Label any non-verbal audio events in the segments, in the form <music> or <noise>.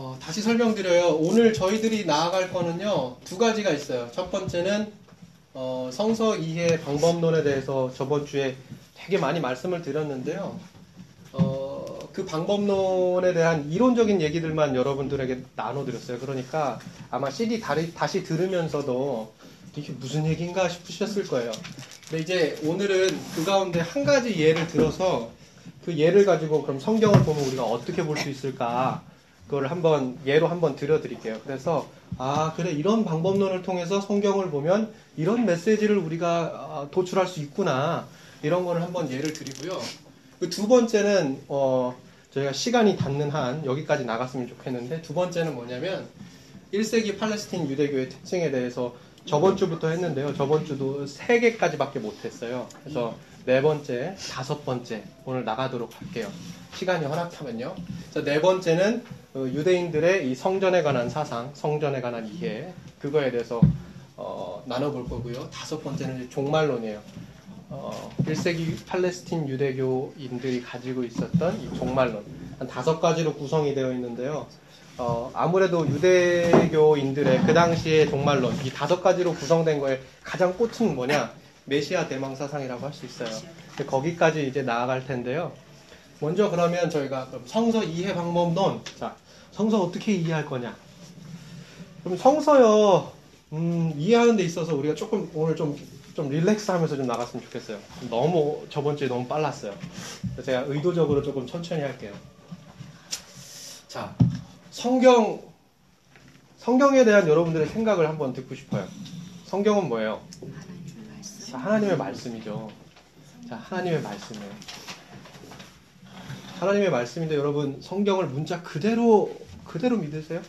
어, 다시 설명드려요. 오늘 저희들이 나아갈 거는요, 두 가지가 있어요. 첫 번째는, 어, 성서 이해 방법론에 대해서 저번 주에 되게 많이 말씀을 드렸는데요. 어, 그 방법론에 대한 이론적인 얘기들만 여러분들에게 나눠드렸어요. 그러니까 아마 CD 다리, 다시 들으면서도 이게 무슨 얘기인가 싶으셨을 거예요. 근데 이제 오늘은 그 가운데 한 가지 예를 들어서 그 예를 가지고 그럼 성경을 보면 우리가 어떻게 볼 수 있을까? 그걸 한번 예로 한번 들려드릴게요. 그래서 아 그래 이런 방법론을 통해서 성경을 보면 이런 메시지를 우리가 아, 도출할 수 있구나 이런 거를 한번 예를 드리고요. 그 두 번째는 어 저희가 시간이 닿는 한 여기까지 나갔으면 좋겠는데 두 번째는 뭐냐면 1세기 팔레스틴 유대교의 특징에 대해서 저번 주부터 했는데요. 저번 주도 세 개까지밖에 못했어요. 그래서 네 번째, 다섯 번째 오늘 나가도록 할게요. 시간이 허락하면요. 네 번째는 어, 유대인들의 이 성전에 관한 사상, 성전에 관한 이해 그거에 대해서 어, 나눠볼 거고요. 다섯 번째는 종말론이에요. 어, 1세기 팔레스틴 유대교인들이 가지고 있었던 이 종말론 한 다섯 가지로 구성이 되어 있는데요. 어, 아무래도 유대교인들의 그 당시의 종말론 이 다섯 가지로 구성된 거에 가장 꽃은 뭐냐 메시아 대망 사상이라고 할 수 있어요. 거기까지 이제 나아갈 텐데요. 먼저 그러면 저희가 성서 이해 방법론 자 성서 어떻게 이해할 거냐? 그럼 성서요 음, 이해하는 데 있어서 우리가 조금 오늘 좀 좀 릴렉스 하면서 좀 나갔으면 좋겠어요. 너무 저번 주에 너무 빨랐어요. 제가 의도적으로 조금 천천히 할게요. 자, 성경, 성경에 대한 여러분들의 생각을 한번 듣고 싶어요. 성경은 뭐예요? 자, 하나님의 말씀이죠. 자, 하나님의 말씀이에요. 하나님의 말씀인데 여러분 성경을 문자 그대로 그대로 믿으세요?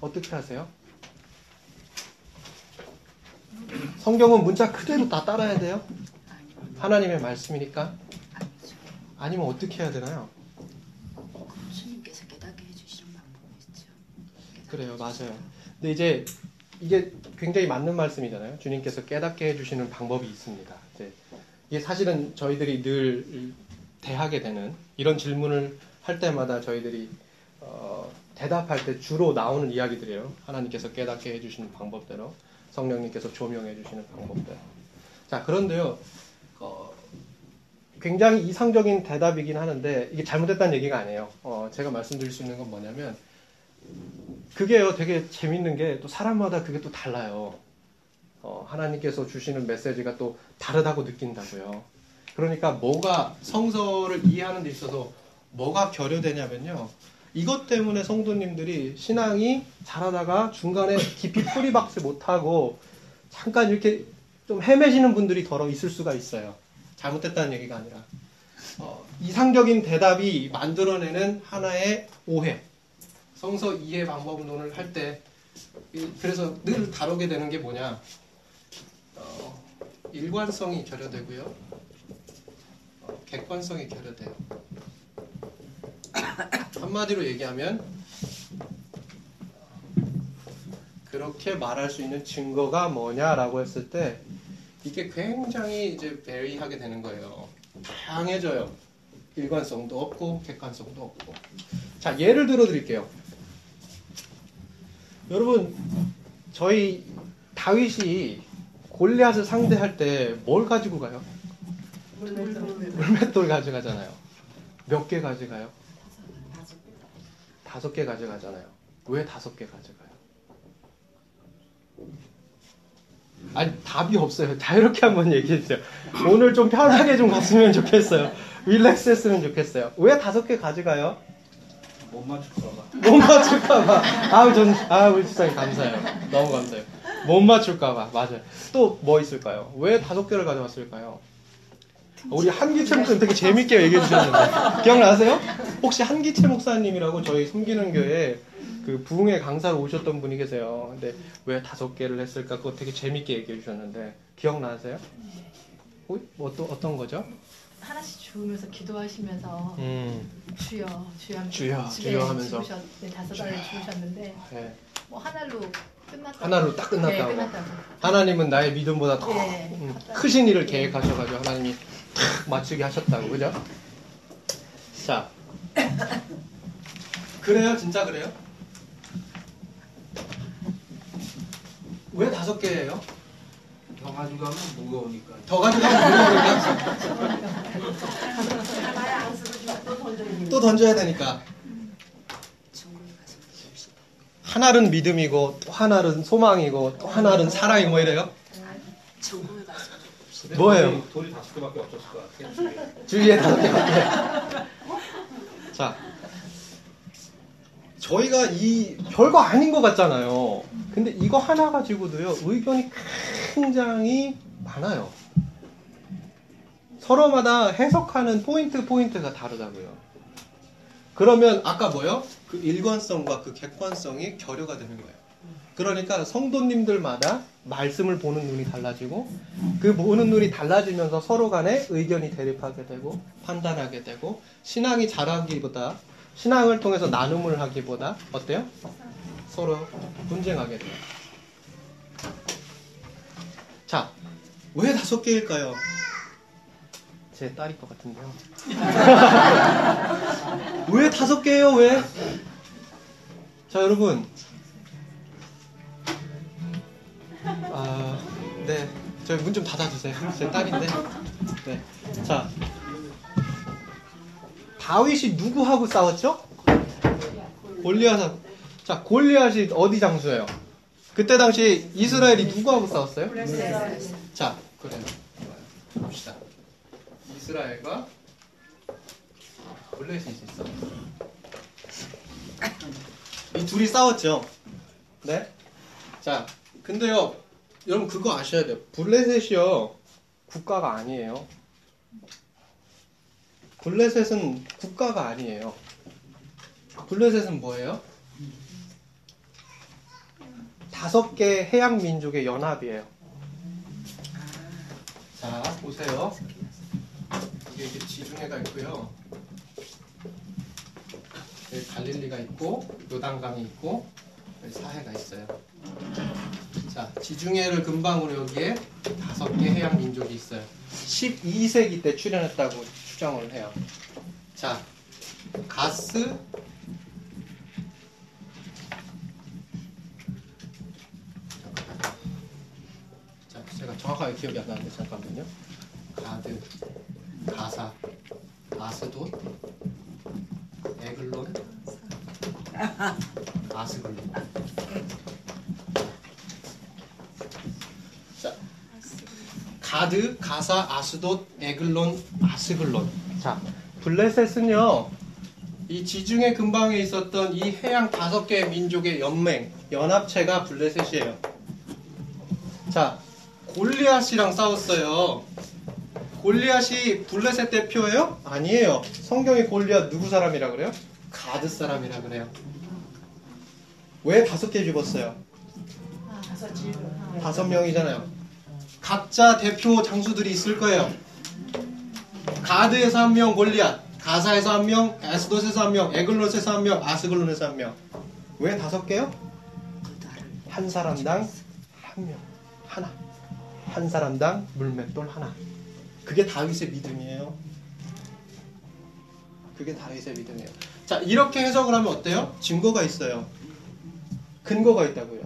어떻게 하세요? 성경은 문자 그대로 다 따라야 돼요? 하나님의 말씀이니까? 아니면 어떻게 해야 되나요? 주님께서 깨닫게 해주시는 방법이죠. 그래요, 맞아요. 근데 이제 이게 굉장히 맞는 말씀이잖아요. 주님께서 깨닫게 해주시는 방법이 있습니다. 이제 이게 사실은 저희들이 늘 대하게 되는 이런 질문을 할 때마다 저희들이 어, 대답할 때 주로 나오는 이야기들이에요. 하나님께서 깨닫게 해주시는 방법대로. 성령님께서 조명해 주시는 방법들. 자, 그런데요, 어, 굉장히 이상적인 대답이긴 하는데, 이게 잘못됐다는 얘기가 아니에요. 어, 제가 말씀드릴 수 있는 건 뭐냐면, 그게요, 되게 재밌는 게 또 사람마다 그게 또 달라요. 어, 하나님께서 주시는 메시지가 또 다르다고 느낀다고요. 그러니까 뭐가 성서를 이해하는 데 있어서 뭐가 결여되냐면요. 이것 때문에 성도님들이 신앙이 잘하다가 중간에 깊이 뿌리박스 못하고 잠깐 이렇게 좀 헤매시는 분들이 더러 있을 수가 있어요. 잘못됐다는 얘기가 아니라. 어, 이상적인 대답이 만들어내는 하나의 오해. 성서 이해 방법론을 할 때, 그래서 늘 다루게 되는 게 뭐냐. 어, 일관성이 결여되고요. 어, 객관성이 결여돼요. <coughs> 한마디로 얘기하면 그렇게 말할 수 있는 증거가 뭐냐라고 했을 때 이게 굉장히 이제 베리하게 되는 거예요. 다양해져요. 일관성도 없고 객관성도 없고. 자 예를 들어 드릴게요. 여러분 저희 다윗이 골리앗을 상대할 때 뭘 가지고 가요? 물맷돌 가져가잖아요. 몇 개 가져가요? 다섯 개 가져가잖아요. 왜 다섯 개 가져가요? 아니 답이 없어요. 다 이렇게 한번 얘기해 주세요. 오늘 좀 편하게 좀 갔으면 좋겠어요. 릴렉스 했으면 좋겠어요. 왜 다섯 개 가져가요? 못 맞출까봐. 못 맞출까봐. 아우 전 아우 우리 집사님 감사해요. 너무 감사해요. 못 맞출까봐 맞아요. 또 뭐 있을까요? 왜 다섯 개를 가져왔을까요? 우리 한기채 목사님 되게 재밌게 얘기해 주셨는데 기억나세요? 혹시 한기채 목사님이라고 저희 섬기는 교회 그 부흥회 강사로 오셨던 분이 계세요. 근데 왜 다섯 개를 했을까? 그거 되게 재밌게 얘기해 주셨는데 기억나세요? 어, 어떤 어떤 거죠? 하나씩 주우면서 기도하시면서 음, 주여 주여 주여, 주여 하면서. 네, 다섯 알을 주우셨는데 네. 뭐 하나로 끝났다. 하나로 딱 끝났다고. 네, 끝났다고. 하나님은 나의 믿음보다 더 네. 음, 크신 일을 계획하셔가지고 하나님이 탁 맞추게 하셨다고 그죠? 자 그래요? 진짜 그래요? 왜 다섯 개예요? 더 가져가면 무거우니까. 더 가져가면 무거우니까 또 던져야 되니까. 하나는 믿음이고 또 하나는 소망이고 또 하나는 사랑이고 뭐 이래요? 뭐예요? 돌이, 다섯 개밖에 없었을 것 같아. <laughs> 주위에. 주위에 다섯 개밖에. 자, 저희가 이 별거 아닌 것 같잖아요. 근데 이거 하나 가지고도요 의견이 굉장히 많아요. 서로마다 해석하는 포인트 포인트가 다르다고요. 그러면 아까 뭐요? 그 일관성과 그 객관성이 결여가 되는 거예요. 그러니까 성도님들마다 말씀을 보는 눈이 달라지고 그 보는 눈이 달라지면서 서로 간에 의견이 대립하게 되고 판단하게 되고 신앙이 자라기보다 신앙을 통해서 나눔을 하기보다 어때요? 서로 분쟁하게 돼요. 자, 왜 다섯 개일까요? 제 딸일 것 같은데요. <laughs> 왜 다섯 개예요? 왜? 자, 여러분. 아, 네. 저희 문 좀 닫아주세요. 제 딸인데. 네. 자. 다윗이 누구하고 싸웠죠? 골리앗. 자, 골리앗이 어디 장수예요? 그때 당시 이스라엘이 누구하고 싸웠어요? 자, 그래요. 봅시다. 이스라엘과 블레셋이 있어. 이 둘이 싸웠죠. 네. 자, 근데요, 여러분 그거 아셔야 돼요. 블레셋이요 국가가 아니에요. 블레셋은 국가가 아니에요. 블레셋은 뭐예요? 다섯 개 해양 민족의 연합이에요. 자, 보세요. 이게 이제 지중해가 있고요. 갈릴리가 있고, 요단강이 있고, 사해가 있어요. 자, 지중해를 근방으로 여기에 다섯 개 해양 민족이 있어요. 12세기 때 출현했다고 추정을 해요. 자, 가스, 자, 제가 정확하게 기억이 안 나는데 잠깐만요. 가드, 가사, 아스돗, 에글론, <laughs> 아스글론. 자, 가드, 가사, 아스돗, 에글론, 아스글론. 자, 블레셋은요, 이 지중해 근방에 있었던 이 해양 다섯 개의 민족의 연맹, 연합체가 블레셋이에요. 자, 골리앗이랑 싸웠어요. 골리앗이 블레셋 대표예요? 아니에요. 성경에 골리앗 누구 사람이라 그래요? 가드 사람이라 그래요. 왜 다섯 개 집었어요? 아. 다섯 명이잖아요. 각자 대표 장수들이 있을 거예요. 가드에서 한 명 골리앗, 가사에서 한 명, 에스돗에서 한 명, 에글롯에서 한 명, 아스글론에서 한 명. 왜 다섯 개요? 한 사람당 한 명, 하나. 한 사람당 물맷돌 하나. 그게 다윗의 믿음이에요. 그게 다윗의 믿음이에요. 자, 이렇게 해석을 하면 어때요? 증거가 있어요. 근거가 있다고요.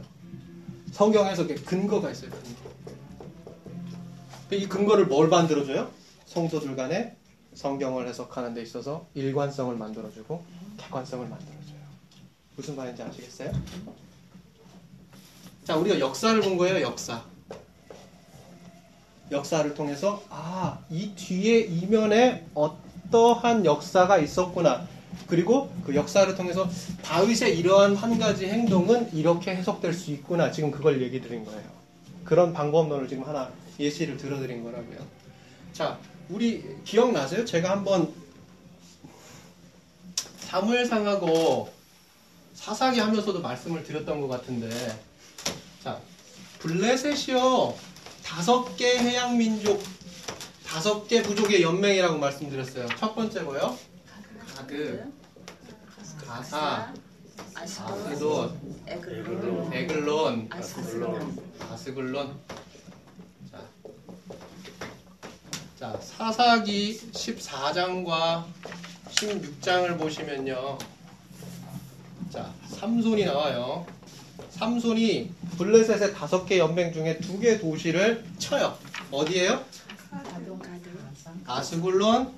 성경 해석에 근거가 있어요. 근거. 이 근거를 뭘 만들어줘요? 성도들 간에 성경을 해석하는 데 있어서 일관성을 만들어주고 객관성을 만들어줘요. 무슨 말인지 아시겠어요? 자, 우리가 역사를 본 거예요, 역사. 역사를 통해서, 아, 이 뒤에 이면에 어떠한 역사가 있었구나. 그리고 그 역사를 통해서 다윗의 이러한 한 가지 행동은 이렇게 해석될 수 있구나. 지금 그걸 얘기 드린 거예요. 그런 방법론을 지금 하나 예시를 들어드린 거라고요. 자, 우리 기억나세요? 제가 한번 사무엘상하고 사사기 하면서도 말씀을 드렸던 것 같은데, 자, 블레셋이요 다섯 개 해양 민족, 다섯 개 부족의 연맹이라고 말씀드렸어요. 첫 번째 뭐요? 가드, 가사, 에글론 에글론, 아스글론 아스글론. 자, 자 사사기 14장과 16장을 보시면요. 자, 삼손이 나와요. 삼손이 블레셋의 다섯 개 연맹 중에 두 개 도시를 쳐요. 가동. 아스굴론,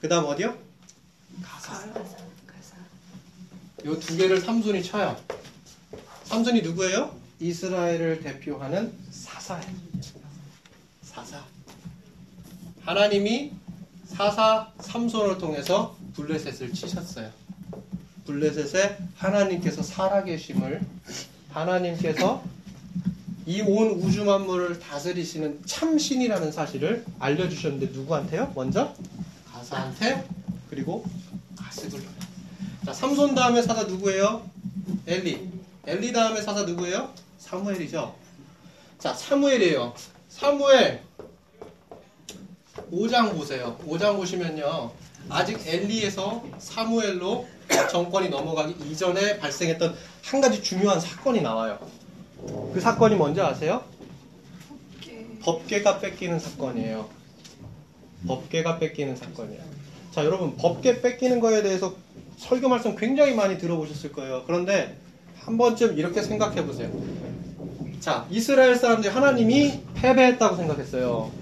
그 다음 어디요? 가사. 요 두 개를 삼손이 쳐요. 삼손이 누구예요? 이스라엘을 대표하는 사사예요. 사사. 하나님이 사사 삼손을 통해서 블레셋을 치셨어요. 블레셋에 하나님께서 살아계심을 하나님께서 이 온 우주 만물을 다스리시는 참신이라는 사실을 알려주셨는데 누구한테요? 먼저 가사한테 그리고 가스굴. 자 삼손 다음에 사사 누구예요? 엘리. 엘리 다음에 사사 누구예요? 사무엘이죠. 자 사무엘이에요. 사무엘 5장 보세요. 5장 보시면요. 아직 엘리에서 사무엘로 정권이 넘어가기 이전에 발생했던 한 가지 중요한 사건이 나와요. 그 사건이 뭔지 아세요? 법계 가 뺏기는 사건이에요. 법계가 뺏기는 사건이에요. 자, 여러분, 법계 뺏기는 거에 대해서 설교 말씀 굉장히 많이 들어보셨을 거예요. 그런데 한 번쯤 이렇게 생각해 보세요. 자, 이스라엘 사람들이 하나님이 패배했다고 생각했어요.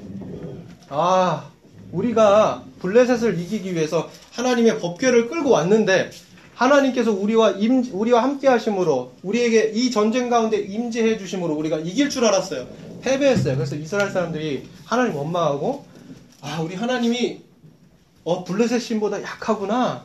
아, 우리가 블레셋을 이기기 위해서 하나님의 법궤를 끌고 왔는데 하나님께서 우리와 임, 우리와 함께 하심으로 우리에게 이 전쟁 가운데 임재해 주심으로 우리가 이길 줄 알았어요. 패배했어요. 그래서 이스라엘 사람들이 하나님 원망하고 아, 우리 하나님이 어, 블레셋 신보다 약하구나.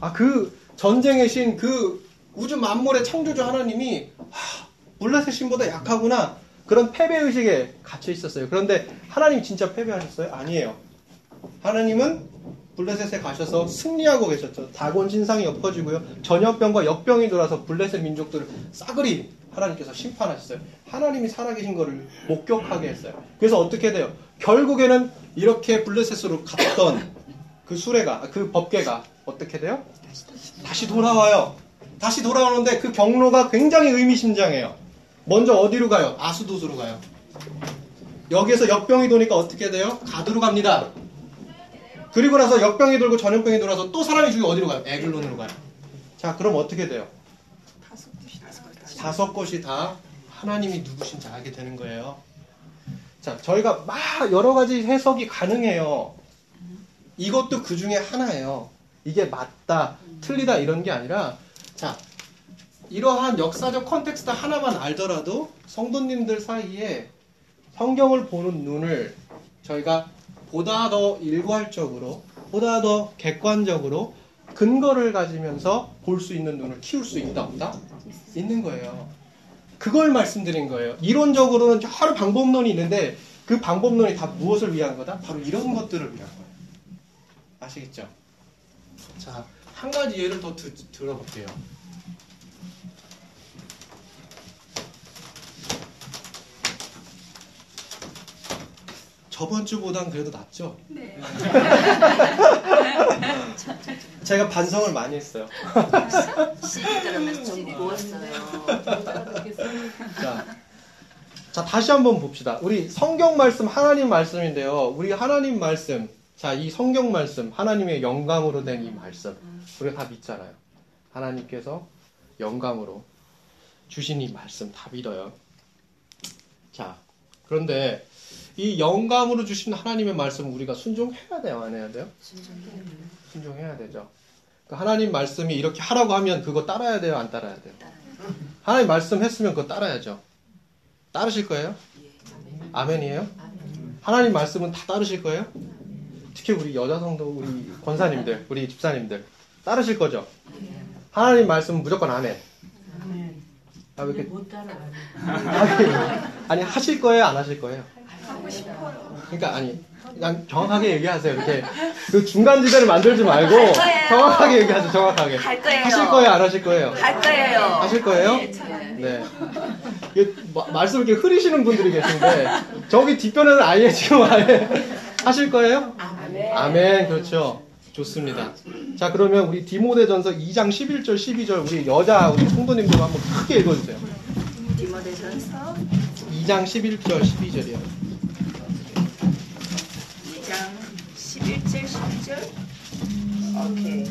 아, 그 전쟁의 신, 그 우주 만물의 창조주 하나님이 아, 블레셋 신보다 약하구나. 그런 패배 의식에 갇혀 있었어요. 그런데 하나님 진짜 패배하셨어요? 아니에요. 하나님은 블레셋에 가셔서 승리하고 계셨죠. 다곤 신상이 엎어지고요. 전염병과 역병이 돌아서 블레셋 민족들을 싸그리 하나님께서 심판하셨어요. 하나님이 살아계신 것을 목격하게 했어요. 그래서 어떻게 돼요? 결국에는 이렇게 블레셋으로 갔던 그 수레가, 그 법궤가 어떻게 돼요? 다시 돌아와요. 다시 돌아오는데 그 경로가 굉장히 의미심장해요. 먼저 어디로 가요? 아수도스로 가요. 여기에서 역병이 도니까 어떻게 돼요? 가드로 갑니다. 그리고 나서 역병이 돌고 전염병이 돌아서 또 사람이 죽이 어디로 가요? 에글론으로 가요. 자, 그럼 어떻게 돼요? 다섯 곳이 다 하나님이 누구신지 알게 되는 거예요. 자, 저희가 막 여러 가지 해석이 가능해요. 이것도 그 중에 하나예요. 이게 맞다, 틀리다 이런 게 아니라, 자, 이러한 역사적 context 하나만 알더라도 성도님들 사이에 성경을 보는 눈을 저희가 보다 더 일괄적으로, 보다 더 객관적으로 근거를 가지면서 볼 수 있는 눈을 키울 수 있다, 없다? 있는 거예요. 그걸 말씀드린 거예요. 이론적으로는 여러 방법론이 있는데 그 방법론이 다 무엇을 위한 거다? 바로 이런 것들을 위한 거예요. 아시겠죠? 자, 한 가지 예를 더 드, 들어볼게요. 저번 주보단 그래도 낫죠? 네. <laughs> 제가 반성을 많이 했어요. CD 들으면서 좀 누웠어요. 자, 자, 다시 한번 봅시다. 우리 성경 말씀, 하나님 말씀인데요. 우리 하나님 말씀, 자, 이 성경 말씀, 하나님의 영감으로 된 이 말씀, 우리가 다 믿잖아요. 하나님께서 영감으로 주신 이 말씀 다 믿어요. 자, 그런데 이 영감으로 주신 하나님의 말씀 우리가 순종해야 돼요, 안 해야 돼요? 순종해야 되죠. 그 하나님 말씀이 이렇게 하라고 하면 그거 따라야 돼요, 안 따라야 돼요? 하나님 말씀 했으면 그거 따라야죠. 따르실 거예요? 아멘이에요? 하나님 말씀은 다 따르실 거예요? 특히 우리 여자 성도 우리 권사님들, 우리 집사님들 따르실 거죠? 하나님 말씀은 무조건 아멘. 아, 왜 이렇게 못 따라가네. 아니, 아니 하실 거예요, 안 하실 거예요? 하고 싶어요. 그러니까 아니 그냥 정확하게 얘기하세요. 이렇게 그 중간 지대를 만들지 말고 거예요. 정확하게 얘기하세요. 정확하게. 할 거예요. 하실 거예요, 안 하실 거예요? 할 거예요. 하실 거예요? 네, 참. 네. 이게 마- 말씀 이렇게 흐리시는 분들이 계신데 저기 뒷편에는 아예 지금 아예 <laughs> 하실 거예요? 아멘. 아멘. 그렇죠. 좋습니다. 자, 그러면 우리 디모데전서 2장 11절 12절 우리 여자 우리 성도님들 한번 크게 읽어 주세요. 디모데전서 2장 11절 12절이요. 2장 11절 12절. 오케이.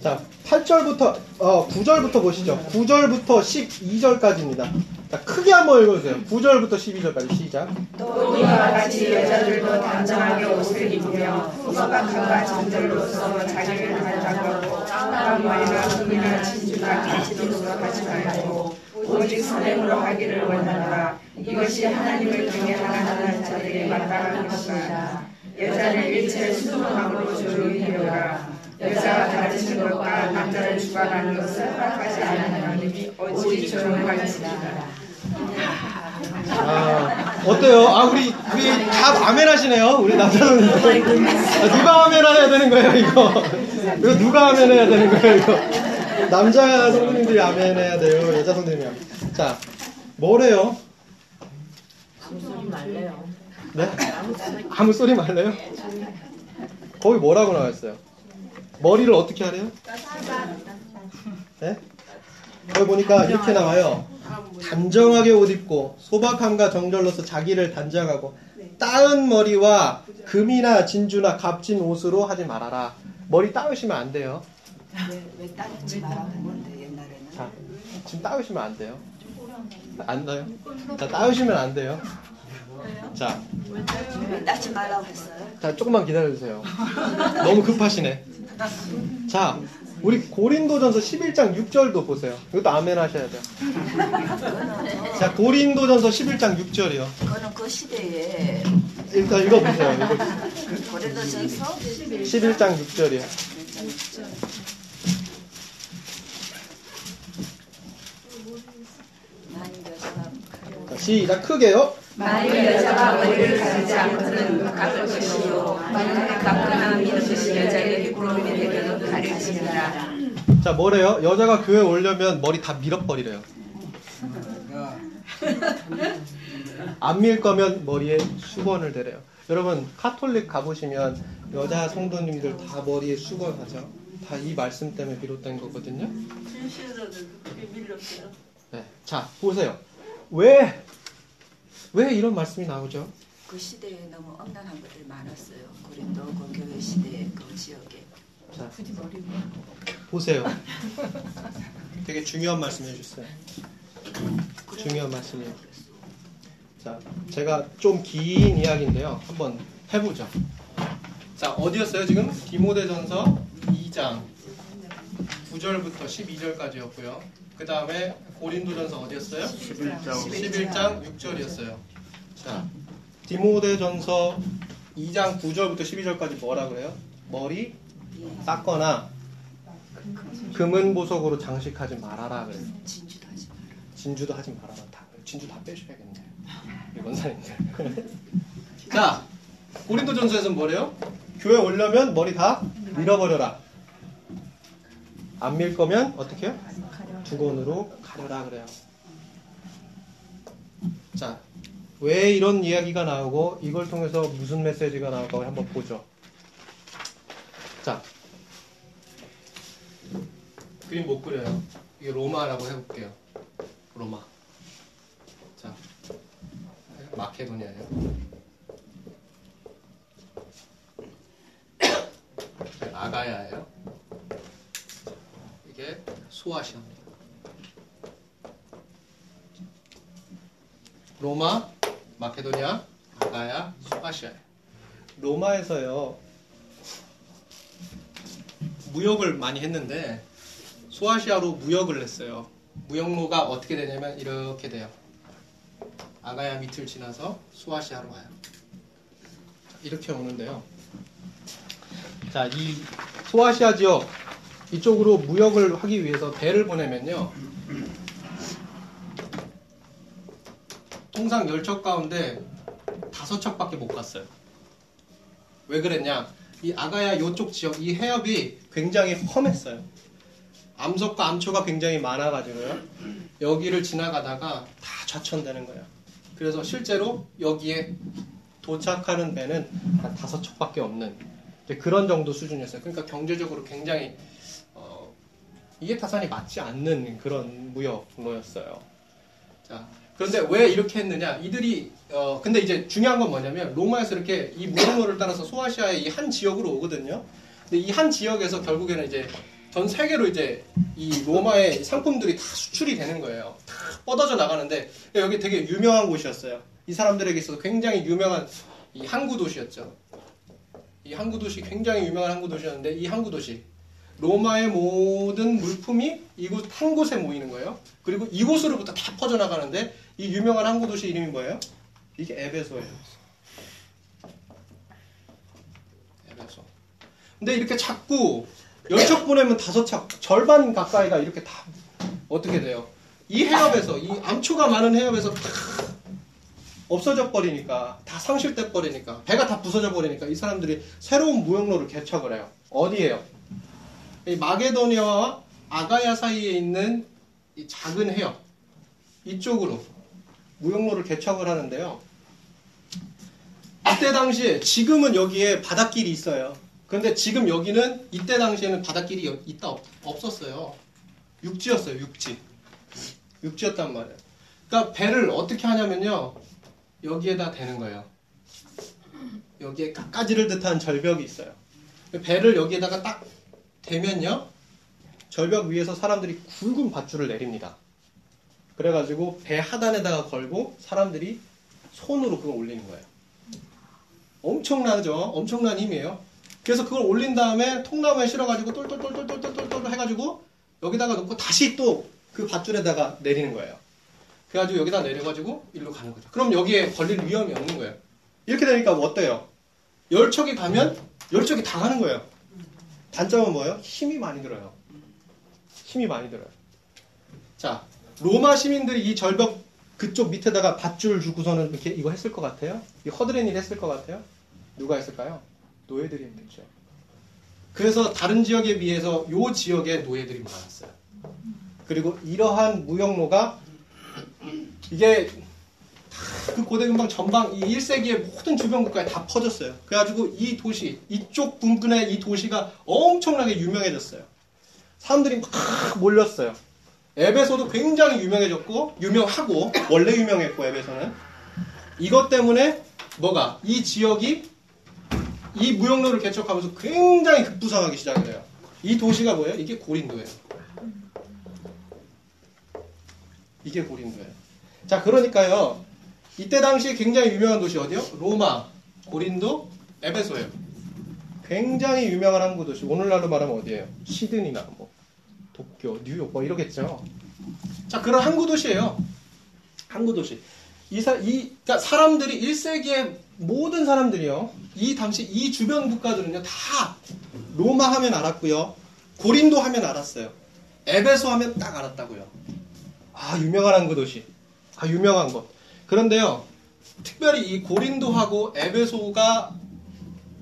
자, 8절부터 어 9절부터 보시죠. 9절부터 12절까지입니다. 자, 크게 한번 읽어주세요. 9절부터 12절까지 시작. 또 이와 같이 여자들도 단정하게 옷을 입으며 소박함과 정절로서 자기를 단장하고 땀머리나 흠이나 진주나 가치로서 하지 말고 오직 선행으로 하기를 원하노라 이것이 하나님을 경외하는 자들에게 마땅한 것이다 여자는 일체 순수함으로 조용히 해오라 여자가 가르치는 것과 남자를 주관하는 것을 허락하지 않는 하나님이 오직 조용할지니라 아, 어때요? 아, 우리, 우리 다 아멘 하시네요. 우리 남자는. 아, 누가 아멘 해야 되는 거예요, 이거? 이거 누가 아멘 해야 되는 거예요, 이거? 남자 성도님들이 아멘 해야 돼요. 여자 성도님이 아멘. 자, 뭐래요? 소리 말래요. 네? 아무 소리 말래요? 거기 뭐라고 나와 있어요? 머리를 어떻게 하래요? 네? 거기 보니까 이렇게 나와요. 단정하게 옷 입고 소박함과 정절로서 자기를 단정하고 따은 머리와 금이나 진주나 값진 옷으로 하지 말아라. 머리 따으시면 안 돼요. 왜, 왜 따르지 말라는 건데 옛날에는. 자, 지금 따으시면 안 돼요. 안 돼요? 자, 따으시면 안 돼요. 자, 왜 따지 말라고 했어요? 자, 조금만 기다려주세요. 너무 급하시네. 자, 우리 고린도전서 11장 6절도 보세요. 이것도 아멘 하셔야 돼요. 자, 고린도전서 11장 6절이요. 그거는 그 시대에 일단 읽어보세요. 읽어보세요. 고린도전서 11장 6절이요. 많이 여자가 자, 시작 크게요. 만일 여자가 머리를 가르지 않고는 깎을 것이요 만일 깎거나 미는 것이 여자에게 부러움이 되면 가르치니라 자, 뭐래요? 여자가 교회 오려면 머리 다 밀어버리래요. 안 밀 거면 머리에 수건을 대래요. 여러분, 카톨릭 가보시면 여자 성도님들 다 머리에 수건 하죠. 다 이 말씀 때문에 비롯된 거거든요. 네. 자, 보세요. 왜, 왜 이런 말씀이 나오죠? 그 시대에 너무 엄난한 것들이 많았어요. 고린도 그 교회 시대에 그 지역에. 자, 보세요. 되게 중요한 말씀 해주셨어요. 중요한 말씀이에요. 자, 제가 좀 긴 이야기인데요. 한번 해보죠. 자, 어디였어요? 지금 디모데전서 2장 9절부터 12절까지였고요. 그 다음에 고린도전서 어디였어요? 11장 11장 6절이었어요. 자, 디모데전서 2장 9절부터 12절까지 뭐라 그래요? 머리 닦거나 금은 보석으로 장식하지 말아라 그래요. 진주도 하지 마라. 진주도 하지 말아라. 다 진주 다 빼셔야겠네요. 일본사님들. <laughs> 자, 고린도전서에서는 뭐래요? 교회 오려면 머리 다 밀어버려라. 안 밀 거면 어떻게 해요? 두건으로 가려라 그래요. 자, 왜 이런 이야기가 나오고 이걸 통해서 무슨 메시지가 나올까 한번 보죠. 자, 그림 못 그려요. 이게 로마라고 해볼게요. 로마. 자, 마케도니아예요. 아가야예요. 이게 소아시아입니다. 로마, 마케도니아, 아가야, 소아시아예요. 로마에서요 무역을 많이 했는데 소아시아로 무역을 했어요. 무역로가 어떻게 되냐면 이렇게 돼요. 아가야 밑을 지나서 소아시아로 와요. 이렇게 오는데요. 자, 이 소아시아 지역 이쪽으로 무역을 하기 위해서 배를 보내면요. 통상 10척 가운데 5척밖에 못 갔어요. 왜 그랬냐? 이 아가야 요쪽 지역, 이 해협이 굉장히 험했어요. 암석과 암초가 굉장히 많아가지고요. 여기를 지나가다가 다 좌천되는 거예요. 그래서 실제로 여기에 도착하는 배는 한 다섯 척밖에 없는 그런 정도 수준이었어요. 그러니까 경제적으로 굉장히 어, 이게 타산이 맞지 않는 그런 무역로였어요. 자, 그런데 왜 이렇게 했느냐? 이들이 어, 근데 이제 중요한 건 뭐냐면 로마에서 이렇게 이 무역로를 따라서 소아시아의 이 한 지역으로 오거든요. 근데 이 한 지역에서 결국에는 이제 전 세계로 이제 이 로마의 상품들이 다 수출이 되는 거예요. 다 뻗어져 나가는데 여기 되게 유명한 곳이었어요. 이 사람들에게 있어서 굉장히 유명한 이 항구 도시였죠. 이 항구 도시 굉장히 유명한 항구 도시였는데 이 항구 도시 로마의 모든 물품이 이곳 한 곳에 모이는 거예요. 그리고 이곳으로부터 다 퍼져 나가는데 이 유명한 항구 도시 이름이 뭐예요? 이게 에베소예요. 에베소. 근데 이렇게 자꾸 열척 보내면 다섯 척 절반 가까이가 이렇게 다 어떻게 돼요? 이 해협에서 이 암초가 많은 해협에서 다 없어져 버리니까 다 상실돼 버리니까 배가 다 부서져 버리니까 이 사람들이 새로운 무역로를 개척을 해요. 어디에요? 이 마게도니아와 아가야 사이에 있는 이 작은 해협 이쪽으로 무역로를 개척을 하는데요. 이때 당시에 지금은 여기에 바닷길이 있어요. 그런데 지금 여기는 이때 당시에는 바닷길이 여- 있다 없, 없었어요. 육지였어요. 육지. 육지였단 말이에요. 그러니까 배를 어떻게 하냐면요. 여기에다 대는 거예요. 여기에 깎아지를 듯한 절벽이 있어요. 배를 여기에다가 딱 대면요. 절벽 위에서 사람들이 굵은 밧줄을 내립니다. 그래가지고 배 하단에다가 걸고 사람들이 손으로 그걸 올리는 거예요. 엄청나죠? 엄청난 힘이에요. 그래서 그걸 올린 다음에 통나무에 실어가지고 똘똘똘똘똘똘똘 해가지고 여기다가 놓고 다시 또 그 밧줄에다가 내리는 거예요. 그래가지고 여기다 내려가지고 일로 가는 거죠. 그럼 여기에 걸릴 위험이 없는 거예요. 이렇게 되니까 뭐 어때요? 열척이 가면 열척이 다 가는 거예요. 단점은 뭐예요? 힘이 많이 들어요. 힘이 많이 들어요. 자, 로마 시민들이 이 절벽 그쪽 밑에다가 밧줄 주고서는 이렇게 이거 했을 것 같아요? 이 허드렛 일 했을 것 같아요? 누가 했을까요? 노예들이 했겠죠. 그래서 다른 지역에 비해서 요 지역에 노예들이 많았어요. 그리고 이러한 무역로가 이게 다그 고대 근방 전방 이 1세기의 모든 주변 국가에 다 퍼졌어요. 그래가지고 이 도시 이쪽 분근의 이 도시가 엄청나게 유명해졌어요. 사람들이 막 몰렸어요. 에베소도 굉장히 유명해졌고 유명하고 원래 유명했고 에베소는 이것 때문에 뭐가 이 지역이 이 무역로를 개척하면서 굉장히 급부상하기 시작을 해요. 이 도시가 뭐예요? 이게 고린도예요. 이게 고린도예요. 자, 그러니까요. 이때 당시에 굉장히 유명한 도시 어디요? 로마, 고린도, 에베소예요. 굉장히 유명한 항구 도시. 오늘날로 말하면 어디예요? 시드니나 뭐 도쿄, 뉴욕 뭐 이러겠죠. 자, 그런 항구 도시예요. 항구 도시. 이, 사, 이 그러니까 사람들이 1세기의 모든 사람들이요. 이 당시 이 주변 국가들은요. 다 로마 하면 알았고요. 고린도 하면 알았어요. 에베소 하면 딱 알았다고요. 아, 유명한 항구 도시. 아, 유명한 곳. 그런데요. 특별히 이 고린도하고 에베소가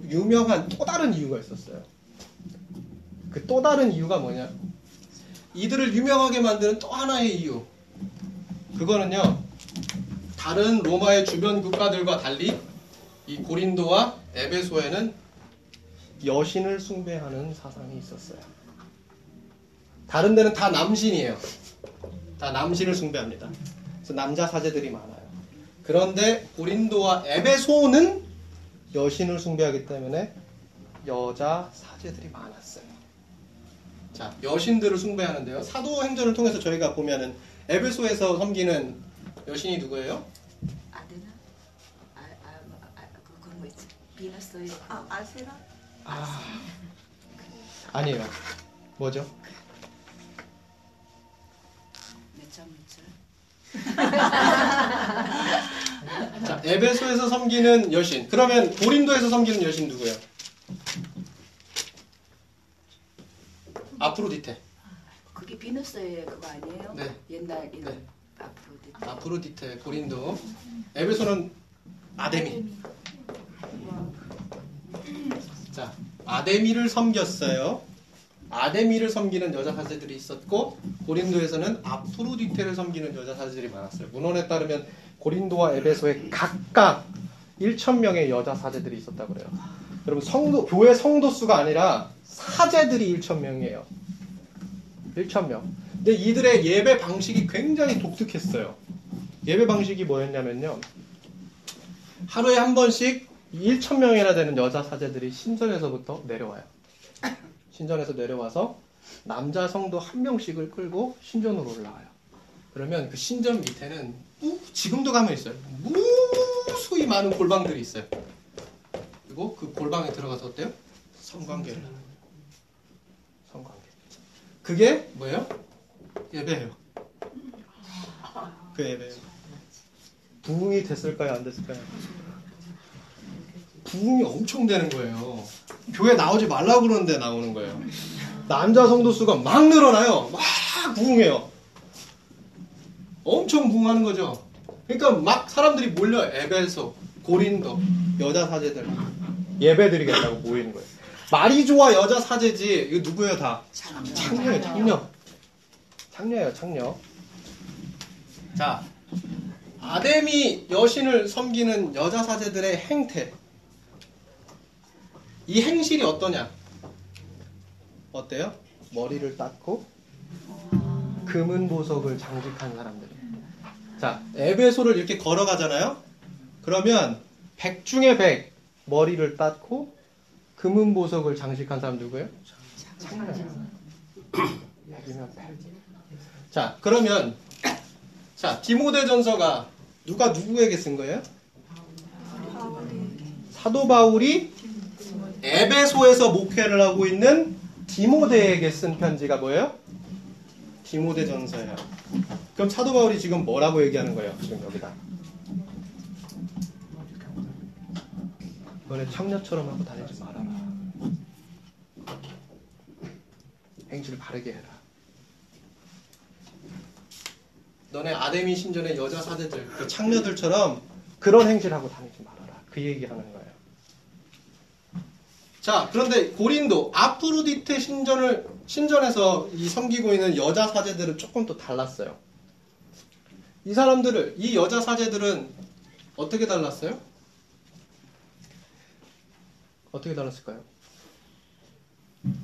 유명한 또 다른 이유가 있었어요. 그 또 다른 이유가 뭐냐? 이들을 유명하게 만드는 또 하나의 이유. 그거는요. 다른 로마의 주변 국가들과 달리 이 고린도와 에베소에는 여신을 숭배하는 사상이 있었어요. 다른 데는 다 남신이에요. 다 남신을 숭배합니다. 그래서 남자 사제들이 많아요. 그런데 고린도와 에베소는 여신을 숭배하기 때문에 여자 사제들이 많았어요. 자, 여신들을 숭배하는데요. 사도 행전을 통해서 저희가 보면은 에베소에서 섬기는 여신이 누구예요? 아데나? 아, 아, 아, 그, 그런 거 있지. 비너스, 아, 아세라? 아, 아니에요. 뭐죠? 몇 점, 몇 점? 자, 에베소에서 섬기는 여신. 그러면 고린도에서 섬기는 여신 누구예요? 아프로디테. 그게 비너스의 그거 아니에요? 네. 옛날 이름. 네. 아프로디테. 아프로디테, 고린도. 에베소는 아데미. 자, 아데미를 섬겼어요. 아데미를 섬기는 여자 사제들이 있었고 고린도에서는 아프로디테를 섬기는 여자 사제들이 많았어요. 문헌에 따르면 고린도와 에베소에 각각 1천 명의 여자 사제들이 있었다고 그래요. 여러분 성도 교회 성도 수가 아니라 사제들이 1천 명이에요. 1천 명. 근데 이들의 예배 방식이 굉장히 독특했어요. 예배 방식이 뭐였냐면요. 하루에 한 번씩 1천 명이나 되는 여자 사제들이 신전에서부터 내려와요. 신전에서 내려와서 남자 성도 한 명씩을 끌고 신전으로 올라와요. 그러면 그 신전 밑에는 무- 지금도 가면 있어요. 무수히 많은 골방들이 있어요. 그리고 그 골방에 들어가서 어때요? 성관계를 하는 거예요. 성관계. 그게 뭐예요? 예배예요. 그 예배예요. 부흥이 됐을까요? 안 됐을까요? 부흥이 엄청 되는 거예요. 교회 나오지 말라고 그러는데 나오는 거예요. 남자 성도 수가 막 늘어나요. 막 부흥해요. 엄청 부흥하는 거죠. 그러니까 막 사람들이 몰려 에베소, 고린도, 여자 사제들 예배 드리겠다고 모이는 거예요. 말이 좋아 여자 사제지 이거 누구예요 다? 창녀예요 창녀. 창녀예요 창녀. 자 아데미 여신을 섬기는 여자 사제들의 행태. 이 행실이 어떠냐? 어때요? 머리를 닦고 금은 보석을 장식한 사람들. 자, 에베소를 이렇게 걸어가잖아요? 그러면 백 중에 백 머리를 닦고 금은 보석을 장식한 사람 누구예요? 백. 자, 그러면 자, 디모데전서가 누가 누구에게 쓴 거예요? 사도 바울이 에베소에서 목회를 하고 있는 디모데에게 쓴 편지가 뭐예요? 디모데전서예요. 그럼 사도 바울이 지금 뭐라고 얘기하는 거예요? 지금 여기다. 너네 청녀처럼 하고 다니지 말아라. 행실 바르게 해라. 너네 아데미 신전의 여자 사제들, 그 창녀들처럼 그런 행실하고 다니지 말아라. 그 얘기하는 거예요. 자, 그런데 고린도 아프로디테 신전을 신전에서 이 섬기고 있는 여자 사제들은 조금 또 달랐어요. 이 사람들을 이 여자 사제들은 어떻게 달랐어요? 어떻게 달랐을까요?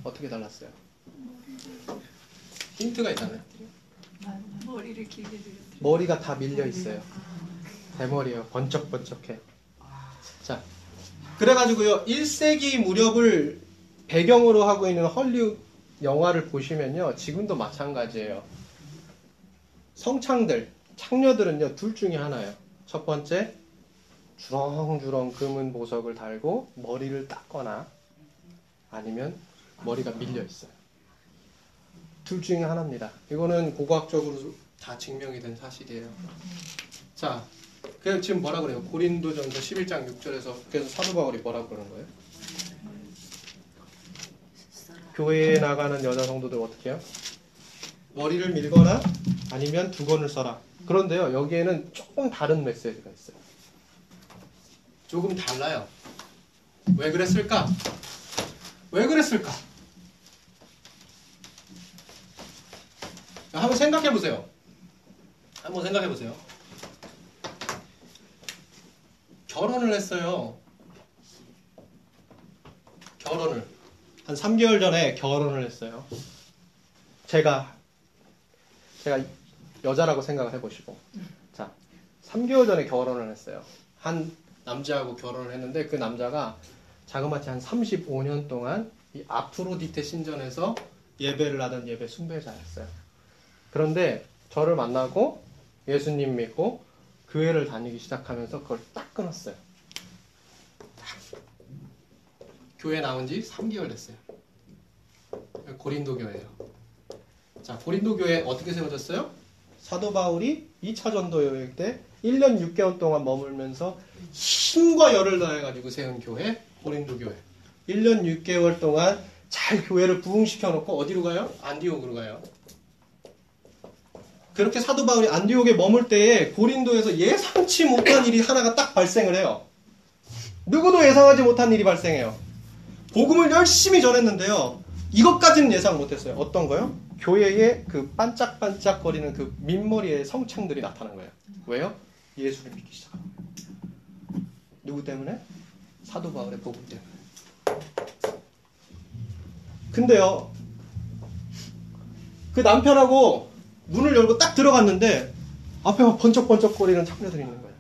어떻게 달랐어요? 힌트가 있잖아요. 머리를 길게 들였대. 머리가 다 밀려 있어요. 대머리요. 번쩍번쩍해. 자, 그래가지고요. 1세기 무렵을 배경으로 하고 있는 헐리우드 영화를 보시면요. 지금도 마찬가지예요. 성창들, 창녀들은요. 둘 중에 하나예요. 첫 번째, 주렁주렁 금은 보석을 달고 머리를 닦거나 아니면 머리가 밀려 있어요. 둘 중에 하나입니다. 이거는 고고학적으로 다 증명이 된 사실이에요. 자, 그 지금 뭐라 그래요? 고린도전서 11장 6절에서 그래서 사도 바울이 뭐라 그러는 거예요? 교회에 나가는 여자 성도들 어떻게 해요? 머리를 밀거나 아니면 두건을 써라. 그런데요, 여기에는 조금 다른 메시지가 있어요. 조금 달라요. 왜 그랬을까? 왜 그랬을까? 한번 생각해 보세요. 한번 생각해 보세요. 결혼을 했어요. 결혼을. 한 3개월 전에 결혼을 했어요. 제가, 제가 여자라고 생각을 해보시고. 자, 3개월 전에 결혼을 했어요. 한 남자하고 결혼을 했는데 그 남자가 자그마치 한 35년 동안 이 아프로디테 신전에서 예배를 하던 예배 숭배자였어요. 그런데 저를 만나고 예수님 믿고 교회를 다니기 시작하면서 그걸 딱 끊었어요. 딱. 교회 나온 지 3개월 됐어요. 고린도 교회예요. 자, 고린도 교회 어떻게 세워졌어요? 사도 바울이 2차 전도 여행 때 1년 6개월 동안 머물면서 힘과 열을 다해가지고 세운 교회, 고린도 교회. 1년 6개월 동안 잘 교회를 부흥시켜 놓고 어디로 가요? 안디옥으로 가요. 그렇게 사도 바울이 안디옥에 머물 때에 고린도에서 예상치 못한 일이 하나가 딱 발생을 해요. 누구도 예상하지 못한 일이 발생해요. 복음을 열심히 전했는데요. 이것까지는 예상 못했어요. 어떤 거요? 교회에 그 반짝반짝거리는 그 민머리의 성창들이 나타난 거예요. 왜요? 예수를 믿기 거예요. 누구 때문에? 사도 바울의 복음 때문에. 근데요, 그 남편하고 문을 열고 딱 들어갔는데 앞에 막 번쩍번쩍거리는 창녀들이 있는 거예요.